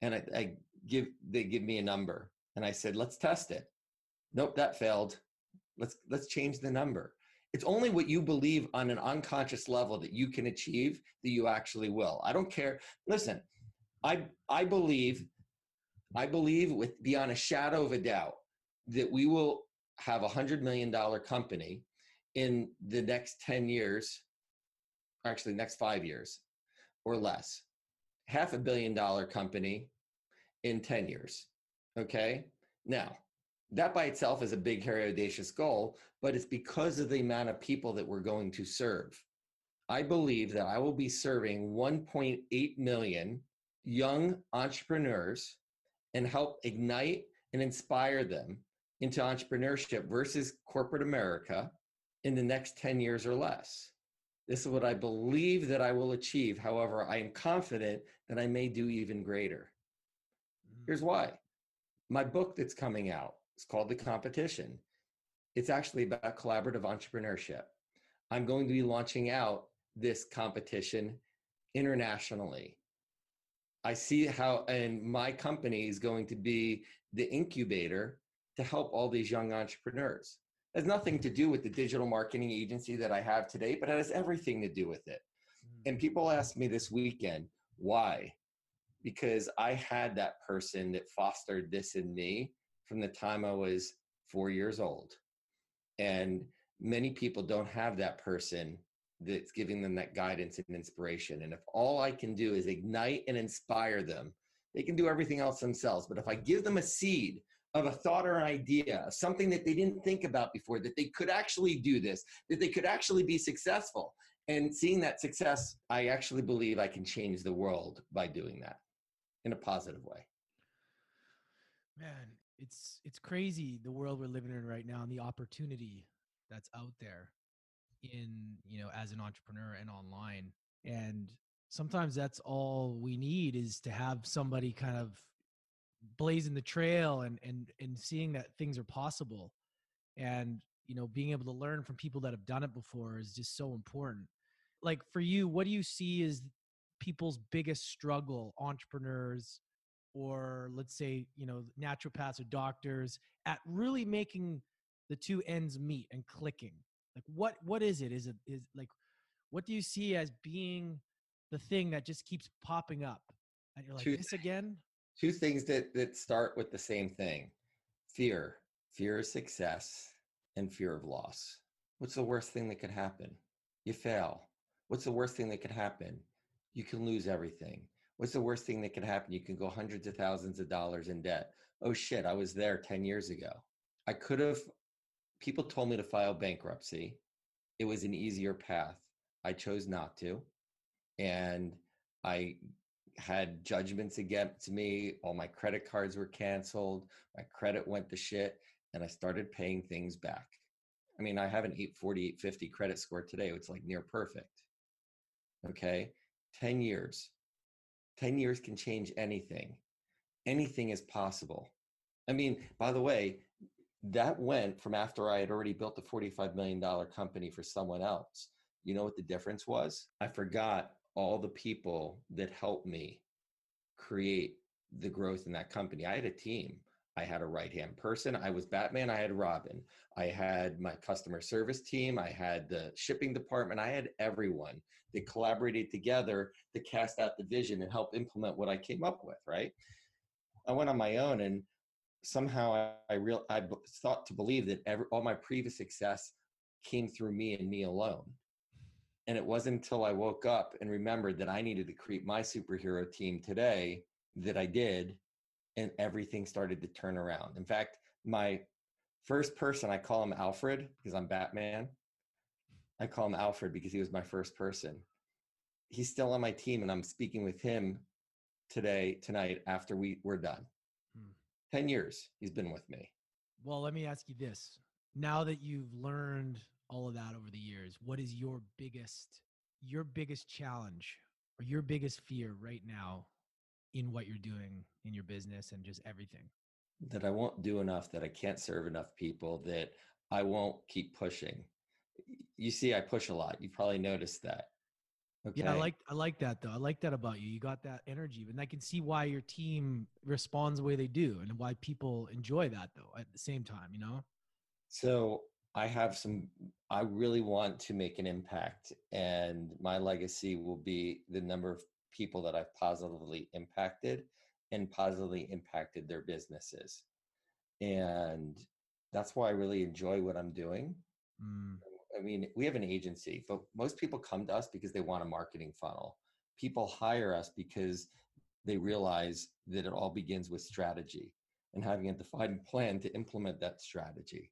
Speaker 2: And I, I give they give me a number. And I said, let's test it. Nope, that failed. Let's let's change the number. It's only what you believe on an unconscious level that you can achieve that you actually will. I don't care. Listen, I I believe, I believe with beyond a shadow of a doubt that we will have a hundred million dollar company in the next 10 years, actually next five years or less, half a billion dollar company in 10 years. Okay. Now, that by itself is a big, hairy, audacious goal, but it's because of the amount of people that we're going to serve. I believe that I will be serving 1.8 million young entrepreneurs and help ignite and inspire them into entrepreneurship versus corporate America in the next 10 years or less. This is what I believe that I will achieve. However, I am confident that I may do even greater. Here's mm. why. My book that's coming out is called The Competition. It's actually about collaborative entrepreneurship. I'm going to be launching out this competition internationally. I see how, and my company is going to be the incubator to help all these young entrepreneurs. It has nothing to do with the digital marketing agency that I have today, but it has everything to do with it. Mm-hmm. And people asked me this weekend, why? Because I had that person that fostered this in me from the time I was four years old. And many people don't have that person that's giving them that guidance and inspiration. And if all I can do is ignite and inspire them, they can do everything else themselves. But if I give them a seed of a thought or an idea, something that they didn't think about before, that they could actually do this, that they could actually be successful. And seeing that success, I actually believe I can change the world by doing that in a positive way.
Speaker 1: Man, it's it's crazy the world we're living in right now and the opportunity that's out there in, you know, as an entrepreneur and online. And sometimes that's all we need is to have somebody kind of blazing the trail and and and seeing that things are possible. And you know being able to learn from people that have done it before is just so important. Like for you what do you see as people's biggest struggle entrepreneurs or let's say you know naturopaths or doctors at really making the two ends meet and clicking? Like what what is it? Is it is like what do you see as being the thing that just keeps popping up and you're like this again
Speaker 2: two things that that start with the same thing fear fear of success and fear of loss. What's the worst thing that could happen? You fail. What's the worst thing that could happen? You can lose everything. What's the worst thing that could happen? You can go hundreds of thousands of dollars in debt. Oh shit i was there 10 years ago. I could have people told me to file bankruptcy. It was an easier path. I chose not to. And i had judgments against me. All my credit cards were canceled. My credit went to shit. And I started paying things back. I mean, I have an 840, 850 credit score today. It's like near perfect. Okay. 10 years. 10 years can change anything. Anything is possible. I mean, by the way, that went from after I had already built a $45 million company for someone else. You know what the difference was? I forgot all the people that helped me create the growth in that company. I had a team. I had a right hand person. I was Batman. I had Robin. I had my customer service team. I had the shipping department. I had everyone that collaborated together to cast out the vision and help implement what I came up with. Right. I went on my own and somehow I, I real I thought to believe that every, all my previous success came through me and me alone. And it wasn't until I woke up and remembered that I needed to create my superhero team today that I did and everything started to turn around. In fact, my first person, I call him Alfred because I'm Batman. I call him Alfred because he was my first person. He's still on my team, and I'm speaking with him today, tonight, after we we're done. Hmm. 10 years he's been with me.
Speaker 1: Well, let me ask you this. Now that you've learned all of that over the years, what is your biggest your biggest challenge or your biggest fear right now in what you're doing in your business and just everything?
Speaker 2: That I won't do enough, that I can't serve enough people, that I won't keep pushing. You see, I push a lot. You probably noticed that.
Speaker 1: Okay. Yeah, I like I like that though. I like that about you. You got that energy, and I can see why your team responds the way they do, and why people enjoy that though. At the same time, you know.
Speaker 2: So I have some. I really want to make an impact, and my legacy will be the number of people that I've positively impacted and positively impacted their businesses. And that's why I really enjoy what I'm doing. Mm. I mean, we have an agency, but most people come to us because they want a marketing funnel. People hire us because they realize that it all begins with strategy and having a defined plan to implement that strategy.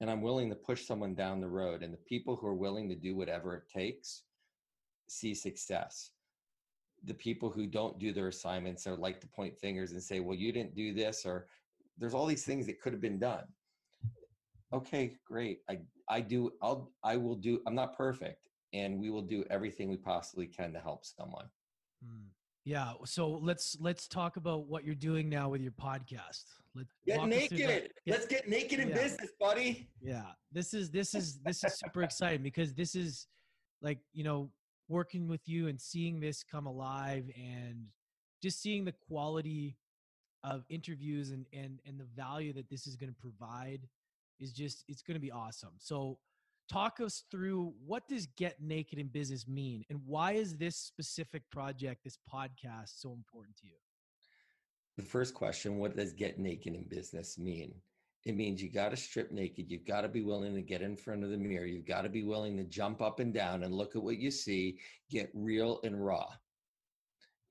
Speaker 2: And I'm willing to push someone down the road. And the people who are willing to do whatever it takes see success the people who don't do their assignments or like to point fingers and say, well, you didn't do this, or there's all these things that could have been done. Okay, great. I, I do, I'll, I will do, I'm not perfect and we will do everything we possibly can to help someone.
Speaker 1: Hmm. Yeah. So let's, let's talk about what you're doing now with your podcast.
Speaker 2: Let's get naked. Let's get naked in yeah. business, buddy.
Speaker 1: Yeah. This is, this is, this is super exciting because this is like, you know, working with you and seeing this come alive and just seeing the quality of interviews and and and the value that this is going to provide is just it's going to be awesome. So talk us through what does get naked in business mean and why is this specific project this podcast so important to you?
Speaker 2: The first question, what does get naked in business mean? it means you got to strip naked. You've got to be willing to get in front of the mirror. You've got to be willing to jump up and down and look at what you see, get real and raw.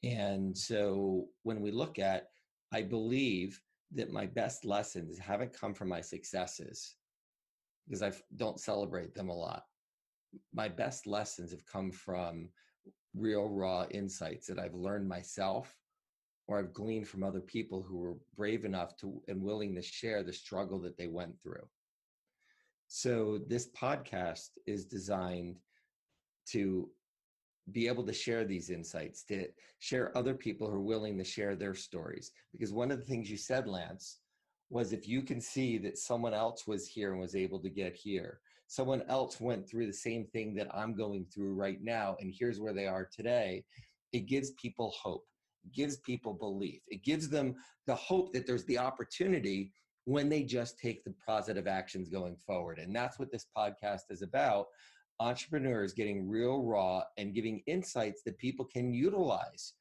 Speaker 2: And so when we look at, I believe that my best lessons haven't come from my successes because I don't celebrate them a lot. My best lessons have come from real, raw insights that I've learned myself or I've gleaned from other people who were brave enough to and willing to share the struggle that they went through. So this podcast is designed to be able to share these insights, to share other people who are willing to share their stories. Because one of the things you said, Lance, was if you can see that someone else was here and was able to get here, someone else went through the same thing that I'm going through right now, and here's where they are today, it gives people hope gives people belief. It gives them the hope that there's the opportunity when they just take the positive actions going forward. And that's what this podcast is about. Entrepreneurs getting real raw and giving insights that people can utilize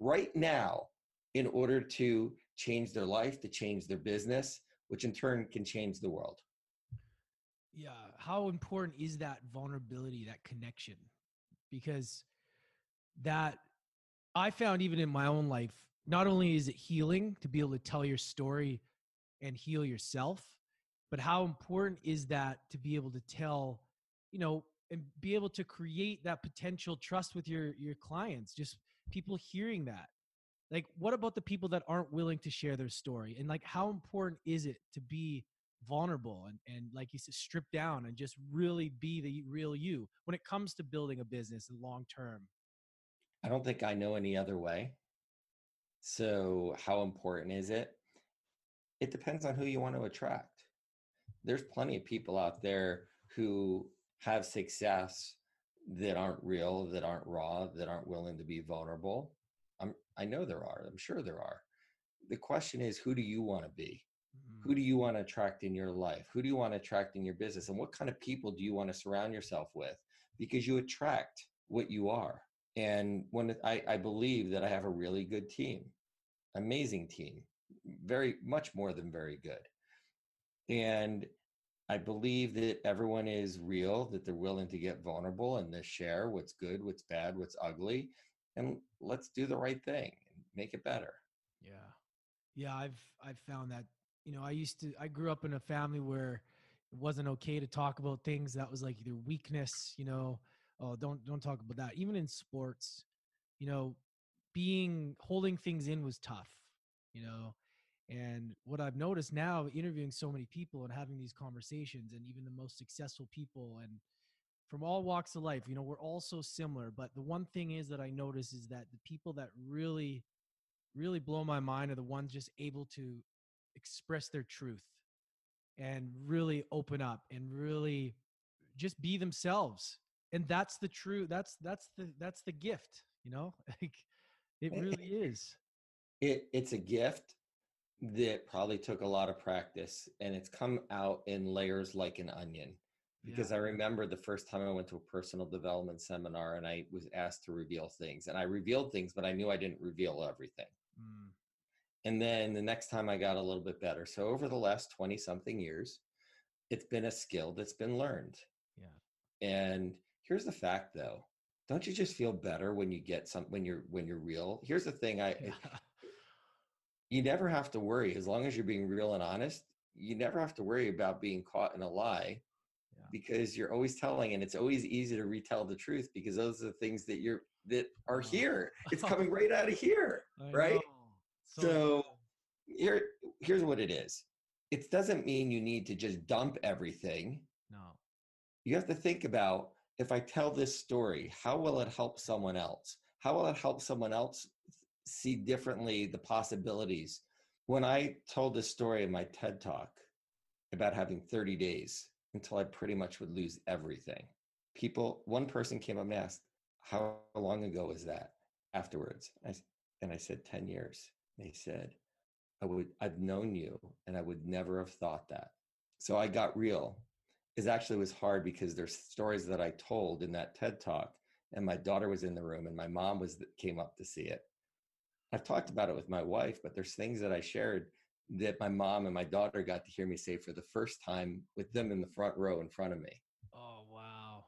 Speaker 2: right now in order to change their life, to change their business, which in turn can change the world.
Speaker 1: Yeah. How important is that vulnerability, that connection? Because that I found even in my own life, not only is it healing to be able to tell your story and heal yourself, but how important is that to be able to tell, you know, and be able to create that potential trust with your your clients just people hearing that. Like what about the people that aren't willing to share their story? And like how important is it to be vulnerable and, and like you said strip down and just really be the real you when it comes to building a business long term
Speaker 2: i don't think i know any other way. So how important is it? It depends on who you want to attract. There's plenty of people out there who have success that aren't real that aren't raw that aren't willing to be vulnerable. I'm, i know there are. I'm sure there are. The question is who do you want to be? Who
Speaker 1: Mm.
Speaker 2: do you want to attract in your life? Who do you want to attract in your business? And what kind of people do you want to surround yourself with? Because you attract what you are and when I, I believe that i have a really good team amazing team very much more than very good and i believe that everyone is real that they're willing to get vulnerable and to share what's good what's bad what's ugly and let's do the right thing and make it better
Speaker 1: Yeah. Yeah, I've I've found that, you know, I used to I grew up in a family where it wasn't okay to talk about things that was like either weakness, you know, oh, don't don't talk about that. Even in sports, you know, being holding things in was tough, you know. And what I've noticed now interviewing so many people and having these conversations and even the most successful people and from all walks of life, you know, we're all so similar, but the one thing is that I notice is that the people that really really blow my mind are the ones just able to express their truth and really open up and really just be themselves and that's the true that's that's the that's the gift you know? Like it
Speaker 2: Eh,
Speaker 1: really is.
Speaker 2: it it's a gift that probably took a lot of practice and it's come out in layers like an onion because
Speaker 1: Yeah.
Speaker 2: i remember the first time i went to a personal development seminar and i was asked to reveal things and i revealed things but i knew i didn't reveal everything.
Speaker 1: Mm,
Speaker 2: and then the next time i got a little bit better so over the last 20 something years it's been a skill that's been learned.
Speaker 1: Yeah.
Speaker 2: And here's the fact though don't you just feel better when you get some when you're when you're real here's the thing i you never have to worry as long as you're being real and honest you never have to worry about being caught in a lie
Speaker 1: Yeah.
Speaker 2: because you're always telling and it's always easy to retell the truth because those are the things that you're that are
Speaker 1: Oh.
Speaker 2: here it's coming right out of here right?
Speaker 1: know.
Speaker 2: So- here here's what it is it doesn't mean you need to just dump everything
Speaker 1: no
Speaker 2: you have to think about if I tell this story, how will it help someone else? How will it help someone else see differently the possibilities? When I told this story in my TED talk about having 30 days until I pretty much would lose everything, people, one person came up and asked, How long ago was that afterwards? I, and I said, 10 years. They said, I would, I've known you and I would never have thought that. So I got real is actually was hard because there's stories that I told in that TED talk, and my daughter was in the room, and my mom was came up to see it. I've talked about it with my wife, but there's things that I shared that my mom and my daughter got to hear me say for the first time with them in the front row in front of me.
Speaker 1: oh wow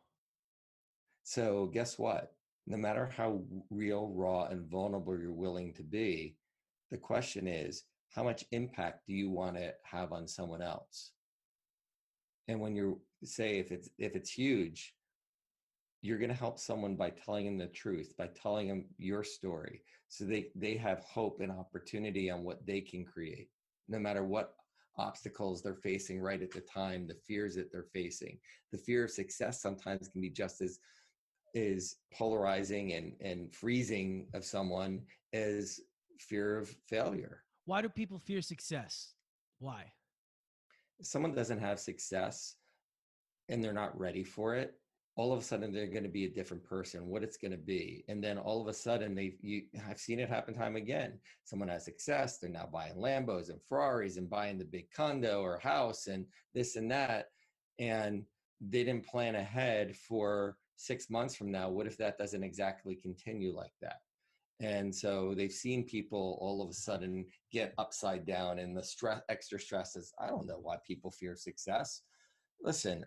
Speaker 2: So guess what? No matter how real, raw, and vulnerable you're willing to be, the question is, how much impact do you want to have on someone else? And when you say if it's if it's huge, you're going to help someone by telling them the truth, by telling them your story, so they they have hope and opportunity on what they can create, no matter what obstacles they're facing right at the time, the fears that they're facing. The fear of success sometimes can be just as is polarizing and and freezing of someone as fear of failure.
Speaker 1: why do people fear success why
Speaker 2: If someone doesn't have success and they're not ready for it, all of a sudden they're going to be a different person. What it's going to be, and then all of a sudden they you I've seen it happen time again. Someone has success, they're now buying Lambos and Ferraris and buying the big condo or house and this and that, and they didn't plan ahead for six months from now. What if that doesn't exactly continue like that? And so they've seen people all of a sudden get upside down and the stress, extra stresses. I don't know why people fear success. Listen,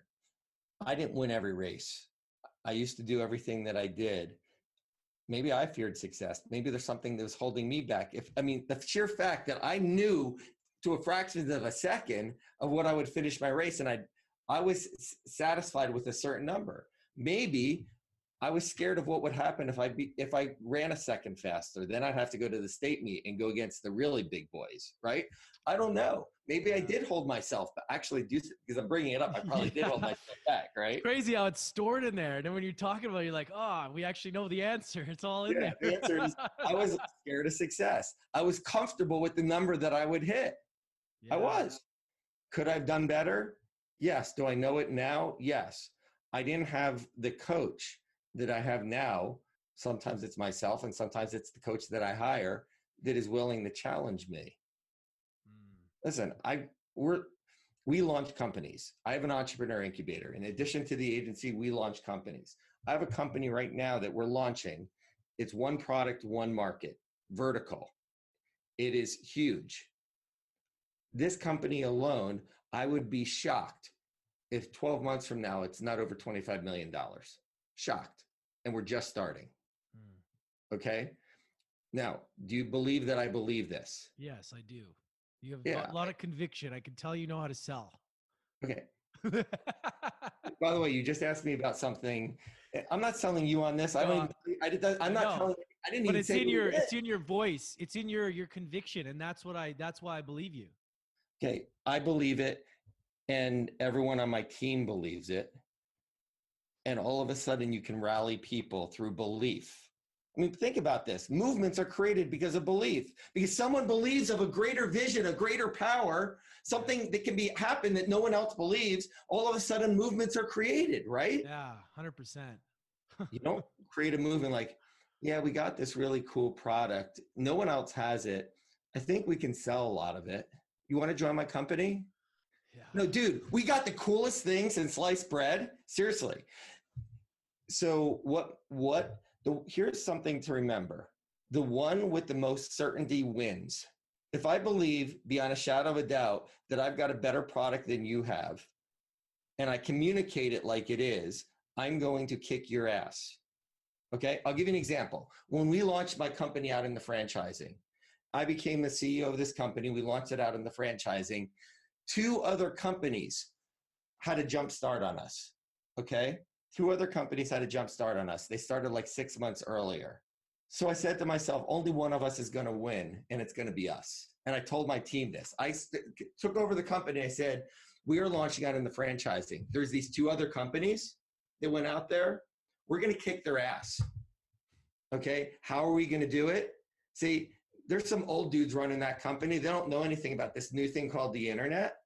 Speaker 2: I didn't win every race. I used to do everything that I did. Maybe I feared success. Maybe there's something that was holding me back. If I mean, the sheer fact that I knew to a fraction of a second of what I would finish my race, and I, I was satisfied with a certain number. Maybe I was scared of what would happen if I be, if I ran a second faster. Then I'd have to go to the state meet and go against the really big boys, right? I don't know. Maybe I did hold myself, but actually do because I'm bringing it up. I probably did hold myself back, right?
Speaker 1: Crazy how it's stored in there. And then when you're talking about it, you're like, oh, we actually know the answer. It's all in
Speaker 2: Yeah,
Speaker 1: there.
Speaker 2: the answer is I was scared of success. I was comfortable with the number that I would hit. I was. Could I have done better? Yes. Do I know it now? Yes. I didn't have the coach that I have now. Sometimes it's myself, and sometimes it's the coach that I hire that is willing to challenge me.
Speaker 1: Mm.
Speaker 2: Listen, I we're we launch companies. I have an entrepreneur incubator. In addition to the agency, we launch companies. I have a company right now that we're launching. It's one product, one market, vertical. It is huge. This company alone, I would be shocked if 12 months from now it's not over $25 million. Shocked. And we're just starting.
Speaker 1: Mm.
Speaker 2: Okay. Now, do you believe that I believe this?
Speaker 1: Yes, I do. You have
Speaker 2: Yeah,
Speaker 1: a lot of conviction. I can tell you know how to sell.
Speaker 2: Okay. By the way, you just asked me about something. Eh, I'm not selling you on this. I don't.
Speaker 1: Uh,
Speaker 2: Even, I did. I'm not
Speaker 1: know.
Speaker 2: telling. I didn't
Speaker 1: but
Speaker 2: even
Speaker 1: it's
Speaker 2: say
Speaker 1: in your it's in your voice. It's in your your conviction, and that's what I that's why I believe you.
Speaker 2: Okay, I believe it, and everyone on my team believes it, and all of a sudden you can rally people through belief. I mean, think about this. Movements are created because of belief. Because someone believes of a greater vision, a greater power, something that can be happen that no one else believes. All of a sudden, movements are created, right?
Speaker 1: Yeah, hundred percent.
Speaker 2: you don't create a movement like, yeah, we got this really cool product. No one else has it. I think we can sell a lot of it. You want to join my company?
Speaker 1: Yeah.
Speaker 2: No, dude, we got the coolest things in sliced bread. Seriously. So what what the here's something to remember. The one with the most certainty wins. If I believe beyond a shadow of a doubt that I've got a better product than you have, and I communicate it like it is, I'm going to kick your ass. Okay, I'll give you an example. When we launched my company out in the franchising, I became the CEO of this company. We launched it out in the franchising. Two other companies had a jump start on us. Okay, two other companies had a jump start on us. They started like six months earlier. So I said to myself, only one of us is going to win, and it's going to be us. And I told my team this. I st- took over the company. I said, we are launching out in the franchising. There's these two other companies that went out there. We're going to kick their ass. Okay. How are we going to do it? See, there's some old dudes running that company. They don't know anything about this new thing called the internet.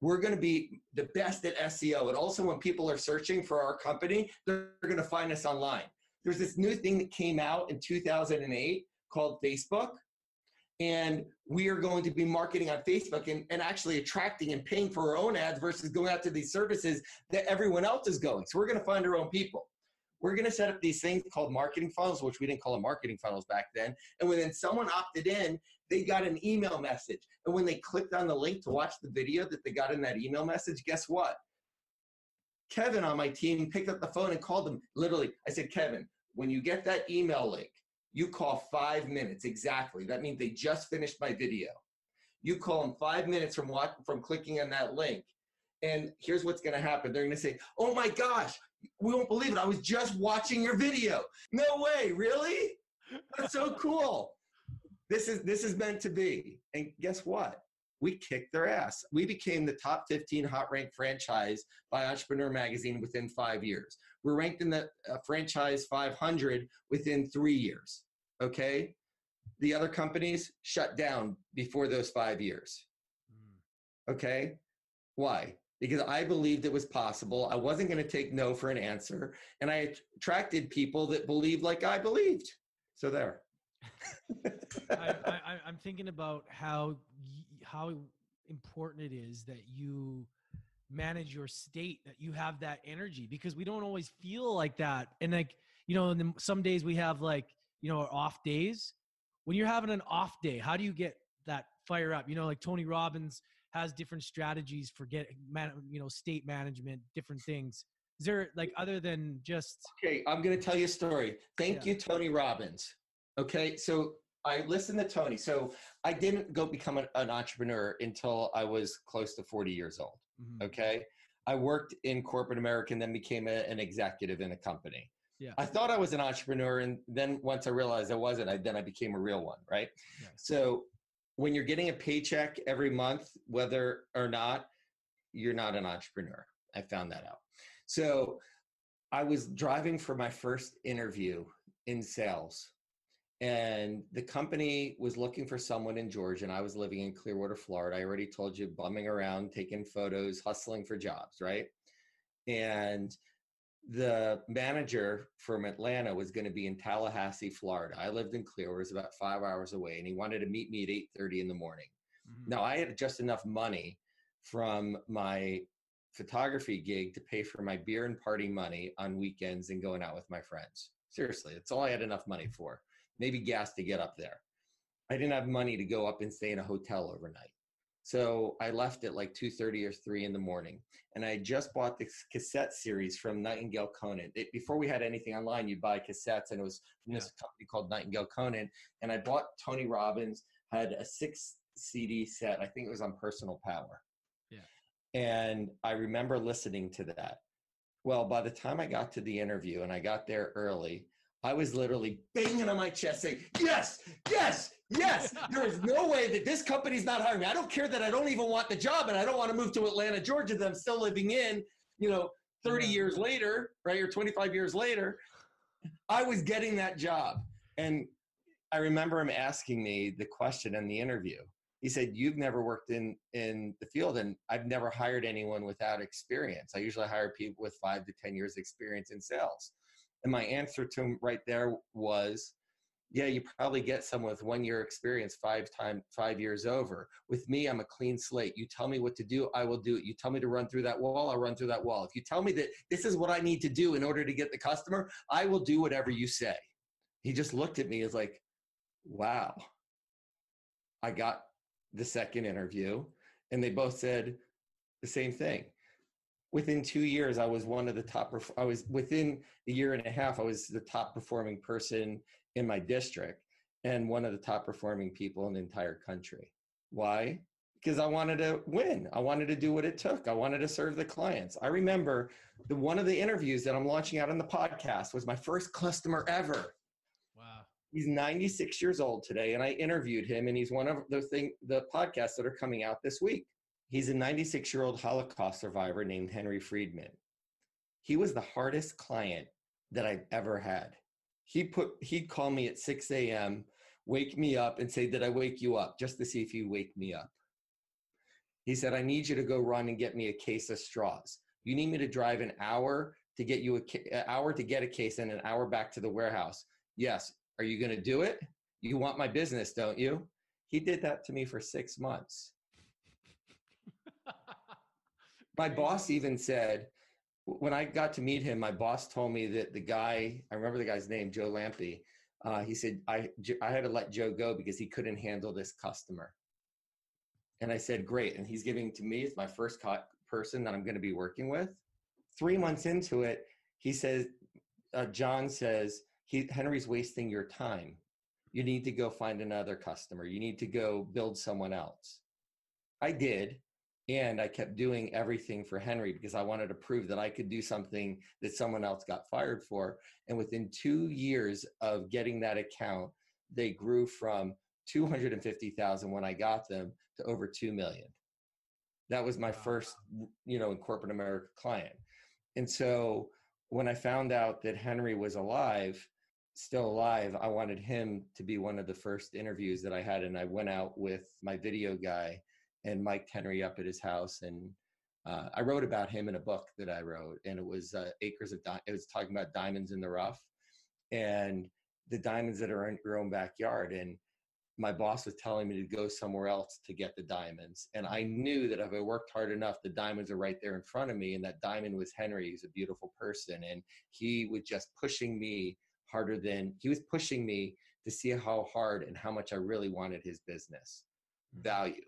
Speaker 2: We're going to be the best at SEO. And also, when people are searching for our company, they're going to find us online. There's this new thing that came out in 2008 called Facebook and we are going to be marketing on Facebook and, and actually attracting and paying for our own ads versus going out to these services that everyone else is going. So we're going to find our own people. We're going to set up these things called marketing funnels, which we didn't call them marketing funnels back then. And when then someone opted in, they got an email message. And when they clicked on the link to watch the video that they got in that email message, guess what? Kevin on my team picked up the phone and called them. Literally, I said, Kevin, when you get that email link, you call five minutes exactly. That means they just finished my video. You call them five minutes from what from clicking on that link, and here's what's going to happen. They're going to say, "Oh my gosh, we won't believe it! I was just watching your video. No way, really? That's so cool. This is this is meant to be." And guess what? We kicked their ass. We became the top 15 hot ranked franchise by Entrepreneur Magazine within five years. We're ranked in the uh, franchise 500 within three years. Okay. The other companies shut down before those five years.
Speaker 1: Mm.
Speaker 2: Okay. Why? Because I believed it was possible. I wasn't going to take no for an answer. And I attracted people that believed like I believed. So there.
Speaker 1: I, I, I- I'm thinking about how how important it is that you manage your state, that you have that energy, because we don't always feel like that. And like you know, and some days we have like you know our off days. When you're having an off day, how do you get that fire up? You know, like Tony Robbins has different strategies for get man, you know state management, different things. Is there like other than just
Speaker 2: Okay, I'm going to tell you a story. Thank
Speaker 1: Yeah.
Speaker 2: you, Tony Robbins. Okay, so I listened to Tony. So I didn't go become an, an entrepreneur until I was close to 40 years old.
Speaker 1: Mhm.
Speaker 2: Okay, I worked in corporate America and then became a, an executive in a company.
Speaker 1: Yeah.
Speaker 2: I thought I was an entrepreneur, and then once I realized I wasn't, I, then I became a real one, right?
Speaker 1: Nice.
Speaker 2: So when you're getting a paycheck every month, whether or not, you're not an entrepreneur. I found that out. So I was driving for my first interview in sales, and the company was looking for someone in Georgia, and I was living in Clearwater, Florida. I already told you, bumming around, taking photos, hustling for jobs, right? And the manager from Atlanta was going to be in Tallahassee, Florida. I lived in Clearwater, it was about five hours away, and he wanted to meet me at eight thirty in the morning.
Speaker 1: Mhm.
Speaker 2: Now I had just enough money from my photography gig to pay for my beer and party money on weekends and going out with my friends. Seriously, that's all I had enough money for. Maybe gas to get up there. I didn't have money to go up and stay in a hotel overnight. So I left at like 2:30 or 3 in the morning. And I had just bought this cassette series from Nightingale Conant. It, before we had anything online, you'd buy cassettes and it was from this company called Nightingale Conant. And I bought Tony Robbins, had a six CD set. I think it was on Personal Power.
Speaker 1: Yeah.
Speaker 2: And I remember listening to that. Well, by the time I got to the interview and I got there early, I was literally banging on my chest saying, Yes, yes, yes. There is no way that this company's not hiring me. I don't care that I don't even want the job and I don't want to move to Atlanta, Georgia, that I'm still living in, you know, 30
Speaker 1: Yeah.
Speaker 2: years later, right? Or 25 years later. I was getting that job. And I remember him asking me the question in the interview. He said, You've never worked in, in the field, and I've never hired anyone without experience. I usually hire people with five to 10 years experience in sales. And my answer to him right there was, yeah, you probably get someone with one year experience five time five years over. With me, I'm a clean slate. You tell me what to do, I will do it. You tell me to run through that wall, I'll run through that wall. If you tell me that this is what I need to do in order to get the customer, I will do whatever you say. He just looked at me as like, wow. I got the second interview, and they both said the same thing. Within two years, I was one of the top. I was within a year and a half. I was the top performing person in my district and one of the top performing people in the entire country. Why? Because I wanted to win. I wanted to do what it took. I wanted to serve the clients. I remember the one of the interviews that I'm launching out on the podcast was my first customer ever.
Speaker 1: Wow.
Speaker 2: He's 96 years old today, and I interviewed him, and he's one of the thing the podcasts that are coming out this week. He's a 96 year old Holocaust survivor named Henry Friedman. He was the hardest client that I've ever had. He put he'd call me at 6 a.m., wake me up, and say, "Did I wake you up?" Just to see if you wake me up. He said, "I need you to go run and get me a case of straws. You need me to drive an hour to get you a an hour to get a case and an hour back to the warehouse." Yes. Are you going to do it? You want my business, don't you? He did that to me for six months. My boss even said, when I got to meet him, my boss told me that the guy, I remember the guy's name, Joe Lampy, uh, he said, I had to let Joe go because he couldn't handle this customer. And I said, great. And he's giving to me, it's my first co- person that I'm going to be working with. Three months into it, he says, uh, John says, he, Henry's wasting your time. You need to go find another customer. You need to go build someone else. I did. And I kept doing everything for Henry because I wanted to prove that I could do something that someone else got fired for. And within two years of getting that account, they grew from 250,000 when I got them to over 2 million. That was my first, you know, in corporate America client. And so when I found out that Henry was alive, still alive, I wanted him to be one of the first interviews that I had. And I went out with my video guy and Mike Henry up at his house. And uh, I wrote about him in a book that I wrote. And it was uh, Acres of Di- It was talking about diamonds in the rough and the diamonds that are in your own backyard. And my boss was telling me to go somewhere else to get the diamonds. And I knew that if I worked hard enough, the diamonds are right there in front of me. And that diamond was Henry. He's a beautiful person. And he was just pushing me harder than he was pushing me to see how hard and how much I really wanted his business value.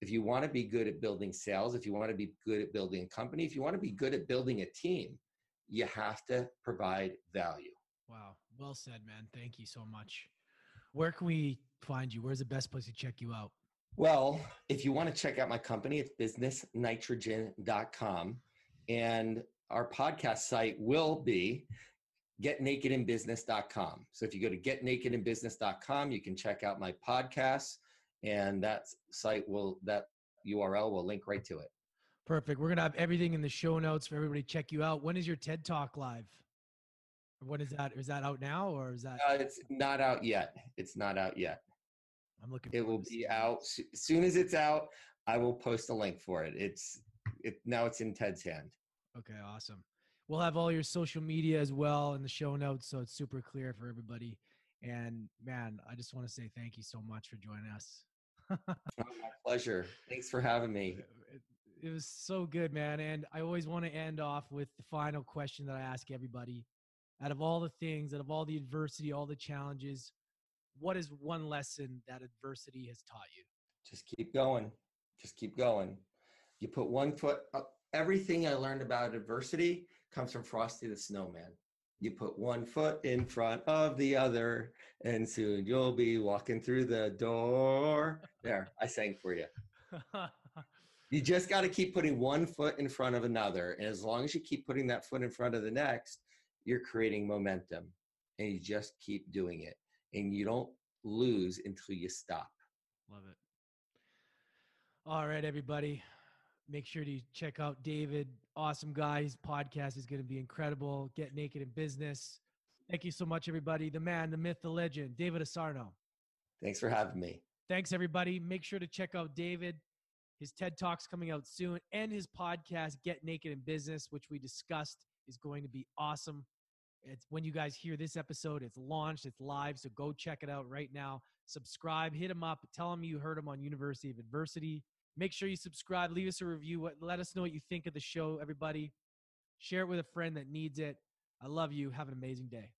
Speaker 2: If you want to be good at building sales, if you want to be good at building a company, if you want to be good at building a team, you have to provide value.
Speaker 1: Wow. Well said, man. Thank you so much. Where can we find you? Where's the best place to check you out?
Speaker 2: Well, if you want to check out my company, it's businessnitrogen.com. And our podcast site will be getnakedinbusiness.com. So if you go to getnakedinbusiness.com, you can check out my podcasts and that site will that URL will link right to it.
Speaker 1: Perfect. We're gonna have everything in the show notes for everybody to check you out. When is your TED Talk live? When is that? Is that out now or is that?
Speaker 2: Uh, it's not out yet. It's not out yet.
Speaker 1: I'm looking.
Speaker 2: It will be out as soon as it's out. I will post a link for it. It's it now. It's in Ted's hand.
Speaker 1: Okay, awesome. We'll have all your social media as well in the show notes, so it's super clear for everybody. And man, I just want to say thank you so much for joining us.
Speaker 2: Oh, my pleasure. Thanks for having me.
Speaker 1: It, it was so good, man. And I always want to end off with the final question that I ask everybody. Out of all the things, out of all the adversity, all the challenges, what is one lesson that adversity has taught you?
Speaker 2: Just keep going. Just keep going. You put one foot up. Everything I learned about adversity comes from Frosty the Snowman. You put one foot in front of the other, and soon you'll be walking through the door. There, I sang for you. you just got to keep putting one foot in front of another. And as long as you keep putting that foot in front of the next, you're creating momentum. And you just keep doing it. And you don't lose until you stop.
Speaker 1: Love it. All right, everybody. Make sure to check out David. Awesome guy. His podcast is going to be incredible. Get Naked in Business. Thank you so much, everybody. The man, the myth, the legend, David Asarnow.
Speaker 2: Thanks for having me.
Speaker 1: Thanks, everybody. Make sure to check out David. His TED Talk's coming out soon, and his podcast, Get Naked in Business, which we discussed is going to be awesome. It's when you guys hear this episode, it's launched, it's live. So go check it out right now. Subscribe, hit him up, tell him you heard him on University of Adversity. Make sure you subscribe, leave us a review. Let us know what you think of the show, everybody. Share it with a friend that needs it. I love you. Have an amazing day.